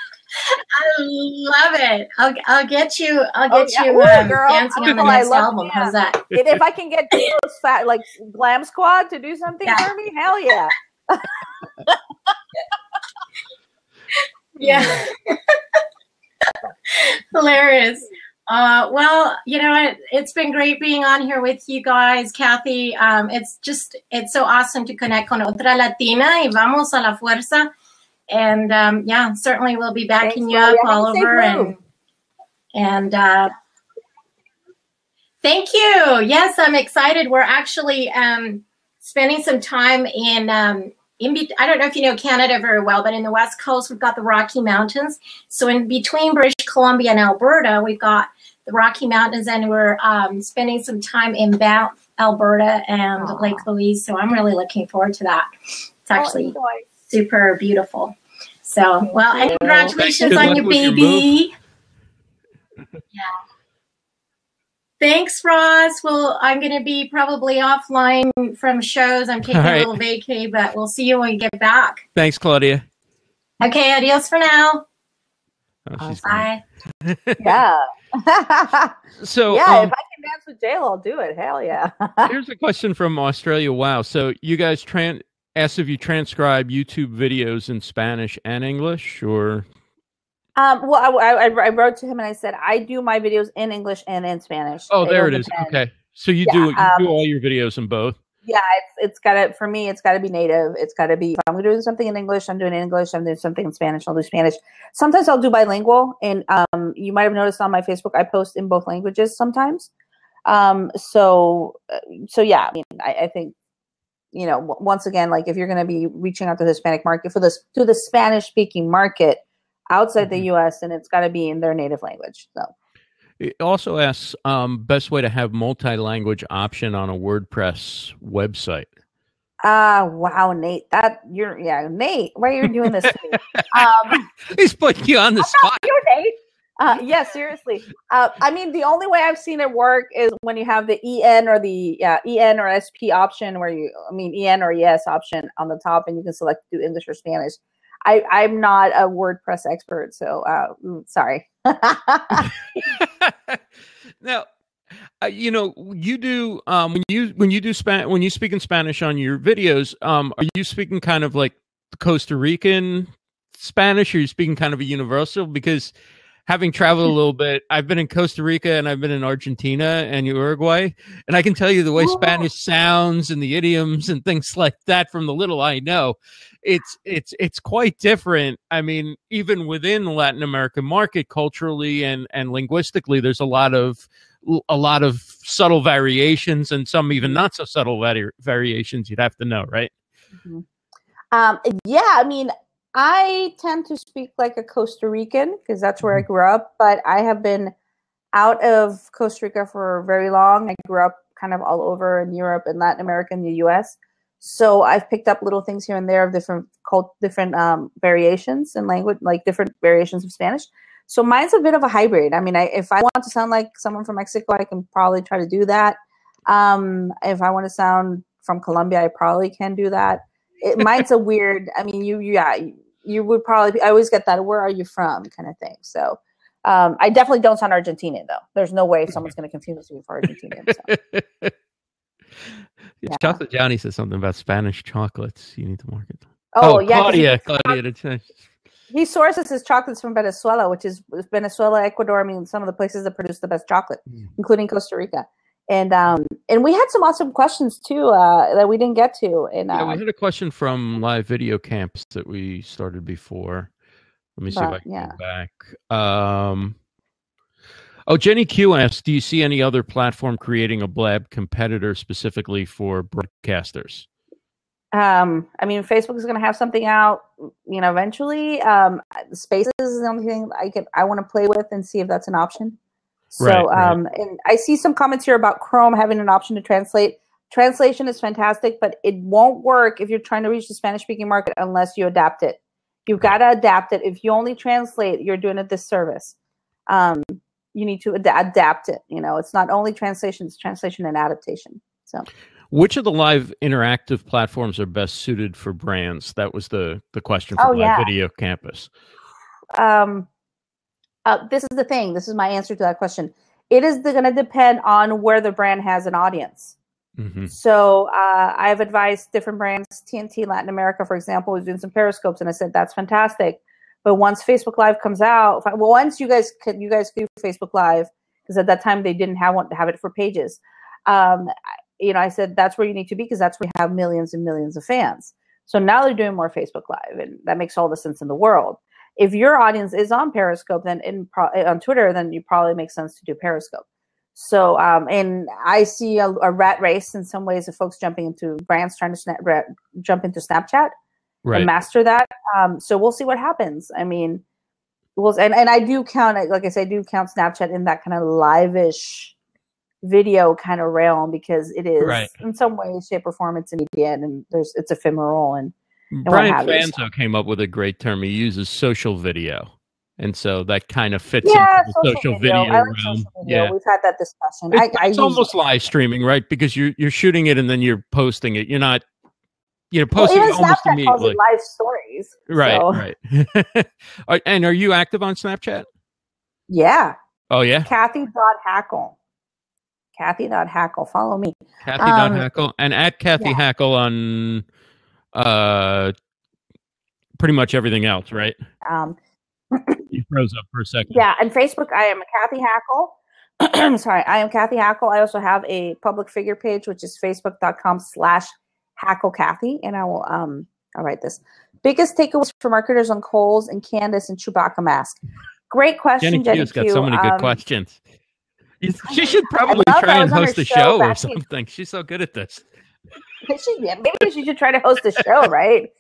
I love it. I'll, I'll get you. I'll Oh, get yeah. you um, girl. dancing on the Oh, next love- album. How's that? If I can get fat like Glam Squad to do something Yeah. for me, hell yeah. Yeah. Hilarious. Uh, well, you know what? It's been great being on here with you guys, Cathy. Um, it's just, it's so awesome to connect con otra Latina y vamos a la fuerza. And um, yeah, certainly we'll be backing Thanks, you up all Have a safe over. And, and uh, thank you. Yes, I'm excited. We're actually um, spending some time in, um, in be- I don't know if you know Canada very well, but in the West Coast, we've got the Rocky Mountains. So in between British Columbia and Alberta, we've got the Rocky Mountains, and we're um, spending some time in Banff, Alberta, and Aw. Lake Louise. So I'm really looking forward to that. It's actually Oh, super beautiful. So, well, and congratulations on your with your baby. yeah. Thanks, Ross. Well, I'm going to be probably offline from shows. I'm taking All right. a little vacay, but we'll see you when we get back. Thanks, Claudia. Okay, adios for now. Oh. Bye. Yeah. So, yeah, um, if I can dance with J Lo, I'll do it. Hell yeah. here's a question from Australia. Wow. So, you guys tran asked if you transcribe YouTube videos in Spanish and English, or Um, well, I, I, I wrote to him and I said I do my videos in English and in Spanish. oh, there it is. depend. Okay, so you Yeah, do you um, do all your videos in both. Yeah, it's it's gotta for me. It's gotta be native. It's gotta be. If I'm doing something in English, I'm doing English. I'm doing something in Spanish. I'll do Spanish. Sometimes I'll do bilingual, and um, you might have noticed on my Facebook, I post in both languages sometimes. Um, so uh, so yeah, I mean, I, I think you know, w- once again, like if you're going to be reaching out to the Hispanic market for this to the Spanish speaking market outside Mhm. the U.S., and it's got to be in their native language. So It also asks um, best way to have multi-language option on a WordPress website. ah, wow, Nate, that you're yeah, Nate, why are you doing this? Um, He's putting you on the spot. you Nate. Uh, yeah, seriously. Uh, I mean, the only way I've seen it work is when you have the EN or the yeah, EN or SP option, where you, I mean, EN or ES option on the top, and you can select do English or Spanish. I, I'm not a WordPress expert, so uh, mm, sorry. now, uh, you know, you do um, when you when you do span when you speak in Spanish on your videos. Um, are you speaking kind of like Costa Rican Spanish, or are you speaking kind of a universal? Because having traveled a little bit, I've been in Costa Rica and I've been in Argentina and Uruguay, and I can tell you the way Oh. Spanish sounds and the idioms and things like that from the little I know. It's it's it's quite different. I mean, even within the Latin American market, culturally and and linguistically, there's a lot of a lot of subtle variations and some even not so subtle vari- variations. You'd have to know, right? Um, yeah, I mean, I tend to speak like a Costa Rican because that's where I grew up, but I have been out of Costa Rica for very long. I grew up kind of all over in Europe and Latin America and the US. So I've picked up little things here and there of different cult, different um, variations in language, like different variations of Spanish. So mine's a bit of a hybrid. I mean, I, if I want to sound like someone from Mexico, I can probably try to do that. Um, if I want to sound from Colombia, I probably can do that it, mine's a weird. I mean, you, you yeah, you, would probably. I always get that. Where are you from? Kind of thing. So, um, I definitely don't sound Argentinian though. There's no way someone's going to confuse me for Argentinian. So. Yeah. Chocolate Johnny says something about Spanish chocolates. You need to market. them. Oh, yeah, he- Claudia, Claudia. He sources his chocolates from Venezuela, which is Venezuela, Ecuador. I mean, some of the places that produce the best chocolate, Mm. including Costa Rica. And um, and we had some awesome questions too uh, that we didn't get to. And Yeah, uh, we had a question from live video camps that we started before. Let me see if I can yeah. go back. Um, oh, Jenny Q asked, "Do you see any other platform creating a Blab competitor specifically for broadcasters?" um, I mean, Facebook is going to have something out, you know, eventually. Um, Spaces is the only thing I can I want to play with and see if that's an option. So, Right, right. um, and I see some comments here about Chrome having an option to translate. Translation is fantastic, but it won't work if you're trying to reach the Spanish speaking market unless you adapt it. You've got to adapt it. If you only translate, you're doing a disservice. Um, you need to ad- adapt it. You know, it's not only translation; it's translation and adaptation. So. Which of the live interactive platforms are best suited for brands? That was the the question for Oh, Live yeah. Video Campus. um, uh, this is the thing. This is my answer to that question. It is going to depend on where the brand has an audience. hmm So uh, I've advised different brands. TNT Latin America, for example, was doing some periscopes, and I said that's fantastic. But once Facebook Live comes out, well, once you guys could, you guys do Facebook Live because at that time they didn't have one have it for pages. Um, I- you know, I said that's where you need to be because that's where you have millions and millions of fans. So now they're doing more Facebook Live, and that makes all the sense in the world. If your audience is on Periscope, then in pro- on Twitter, then you probably make sense to do Periscope. So, um, and I see a, a rat race in some ways of folks jumping into brands trying to snap, ra- jump into Snapchat Right. and master that. Um, so we'll see what happens. I mean, we'll, and, and I do count like I say, I do count Snapchat in that kind of live-ish video kind of realm because it is Right. in some way, shape, or form, it's immediate and there's it's ephemeral and Brian. Fanzo came up with a great term. He uses social video, and so that kind of fits yeah, into the social video, I like realm. social video. Yeah, We've had that discussion. It's, I, I it's use almost live streaming, right? Because you're you're shooting it and then you're posting it. You're not, you know, posting even it almost Snapchat calls immediately. it live stories. Right, so- right. And are you active on Snapchat? Yeah, Oh yeah, Cathy dot hackl. Cathy dot hackl. Follow me. Cathy Um, Hackl and at Cathy yeah. Hackl on uh, pretty much everything else, right? Um, you froze up for a second. Yeah, and Facebook, I am Cathy Hackl. I'm Sorry, I am Cathy Hackl. I also have a public figure page, which is facebook.com slash hackl Cathy, and I will um I'll write this. Biggest takeaways for marketers on Kohl's and Candace and Chewbacca mask. Great question, Jenny, Jenny Q's got so many good Um, questions. She should probably try and was on her host a show show or something. She's so good at this. She, yeah, maybe she should try to host a show, right?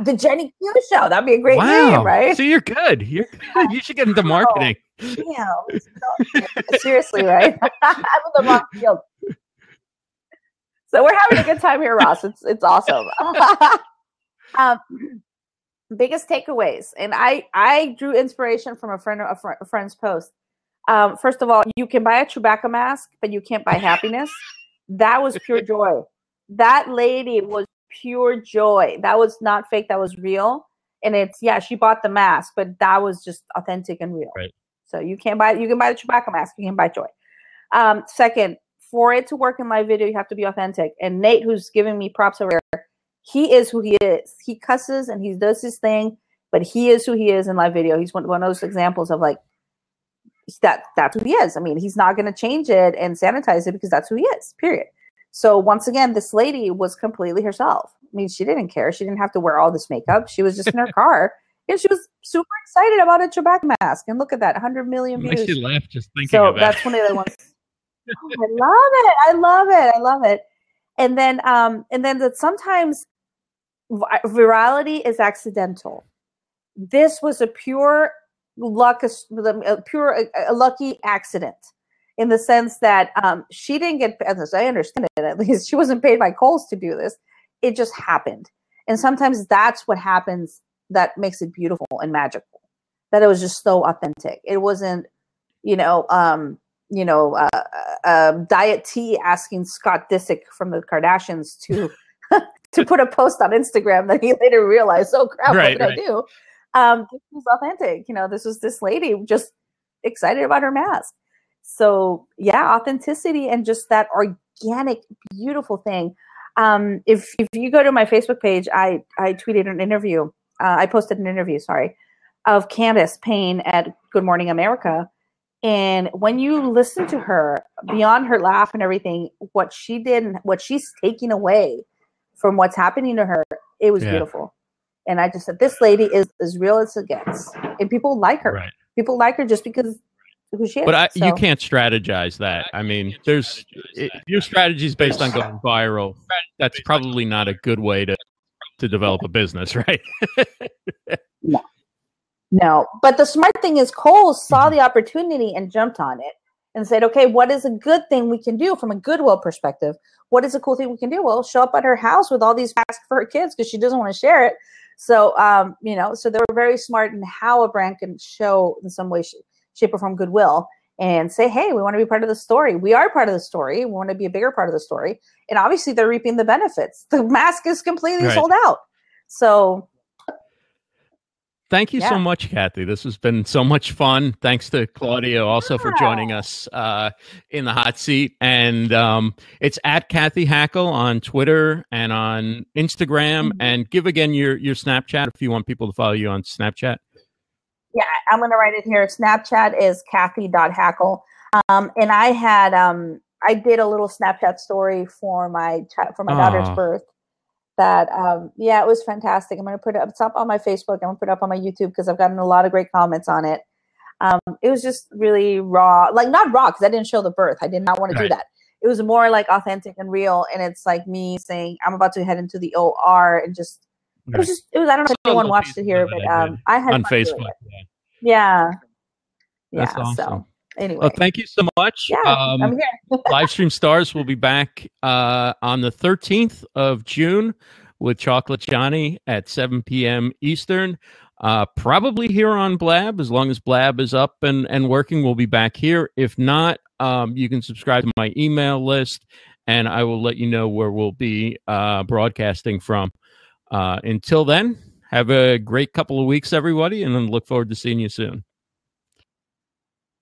The Jenny Q show. That'd be a great wow. name, right? So you're good. You're good. You should get into marketing. Damn. Seriously, right? I'm in the wrong field. So we're having a good time here, Ross. It's it's awesome. um, biggest takeaways, and I I drew inspiration from a friend a, fr- a friend's post. Um, first of all, you can buy a Chewbacca mask, but you can't buy happiness. That was pure joy. That lady was pure joy. That was not fake. That was real. And it's yeah, she bought the mask, but that was just authentic and real. Right. So you can't buy you can buy the Chewbacca mask. You can buy joy. Um, second, for it to work in my video, you have to be authentic. And Nate, who's giving me props over here, he is who he is. He cusses and he does his thing, but he is who he is in live video. He's one, one of those examples of like that that's who he is. I mean, he's not going to change it and sanitize it because that's who he is. Period. So once again, this lady was completely herself. I mean, she didn't care. She didn't have to wear all this makeup. She was just in her car and she was super excited about a Chewbacca mask. And look at that, 100 million Makes views. you laugh just thinking So it. that's one of the ones. Oh, I love it. I love it. I love it. And then, um, and then that sometimes vi- virality is accidental. This was a pure luck, a pure a, a lucky accident, in the sense that um, she didn't get, as I understand it, at least she wasn't paid by Kohl's to do this. It just happened, and sometimes that's what happens that makes it beautiful and magical. That it was just so authentic. It wasn't, you know, um, you know, uh, uh, um, Diet T asking Scott Disick from the Kardashians to to put a post on Instagram that he later realized, oh crap, Right, what right. did I do? Um, this was authentic. You know, this was this lady just excited about her mask. So yeah, authenticity and just that organic, beautiful thing. Um, if if you go to my Facebook page, I I tweeted an interview. Uh, I posted an interview. Sorry, of Candace Payne at Good Morning America. And when you listen to her, beyond her laugh and everything, what she did and what she's taking away from what's happening to her, it was Yeah. beautiful. And I just said, this lady is as real as it gets, and people like her. right. People like her just because who she is. But I, you can't strategize that. I mean, there's it, your strategy is based on going viral. That's probably not a good way to to develop a business, right? No, No, but the smart thing is Cole Mm-hmm. saw the opportunity and jumped on it and said, "Okay, what is a good thing we can do from a goodwill perspective? What is a cool thing we can do? Well, show up at her house with all these masks for her kids because she doesn't want to share it. So, um, you know, so they were very smart in how a brand can show in some way, sh- shape, or form goodwill and say, "Hey, we want to be part of the story. We are part of the story. We want to be a bigger part of the story." And obviously, they're reaping the benefits. The mask is completely Right. sold out. So Thank you so much, Cathy. This has been so much fun. Thanks to Claudia also for joining us uh, in the hot seat. And um, it's at Cathy Hackl on Twitter and on Instagram. Mhm. And give again your your Snapchat if you want people to follow you on Snapchat. Yeah, I'm gonna write it here. Snapchat is Cathy.hackl. Um, and I had um I did a little Snapchat story for my for my daughter's birth. That um yeah, it was fantastic. I'm gonna put it up. Up on my Facebook. I'm gonna put it up on my YouTube because I've gotten a lot of great comments on it. Um, it was just really raw, like not raw because I didn't show the birth. I did not want to do that. It was more like authentic and real, and it's like me saying I'm about to head into the OR and just it was just it was. I don't know if anyone watched it here, but I um, I had on Facebook. Yeah. Yeah. That's awesome. So anyway. Well, thank you so much. yeah, Um, I'm here. Livestream Stars will be back uh, on the 13th of June with Chocolate Johnny at 7 p.m. Eastern. Uh, probably here on Blab, as long as Blab is up and, and working, we'll be back here. If not, um, you can subscribe to my email list and I will let you know where we'll be uh, broadcasting from. Uh, until then, have a great couple of weeks, everybody, and then look forward to seeing you soon.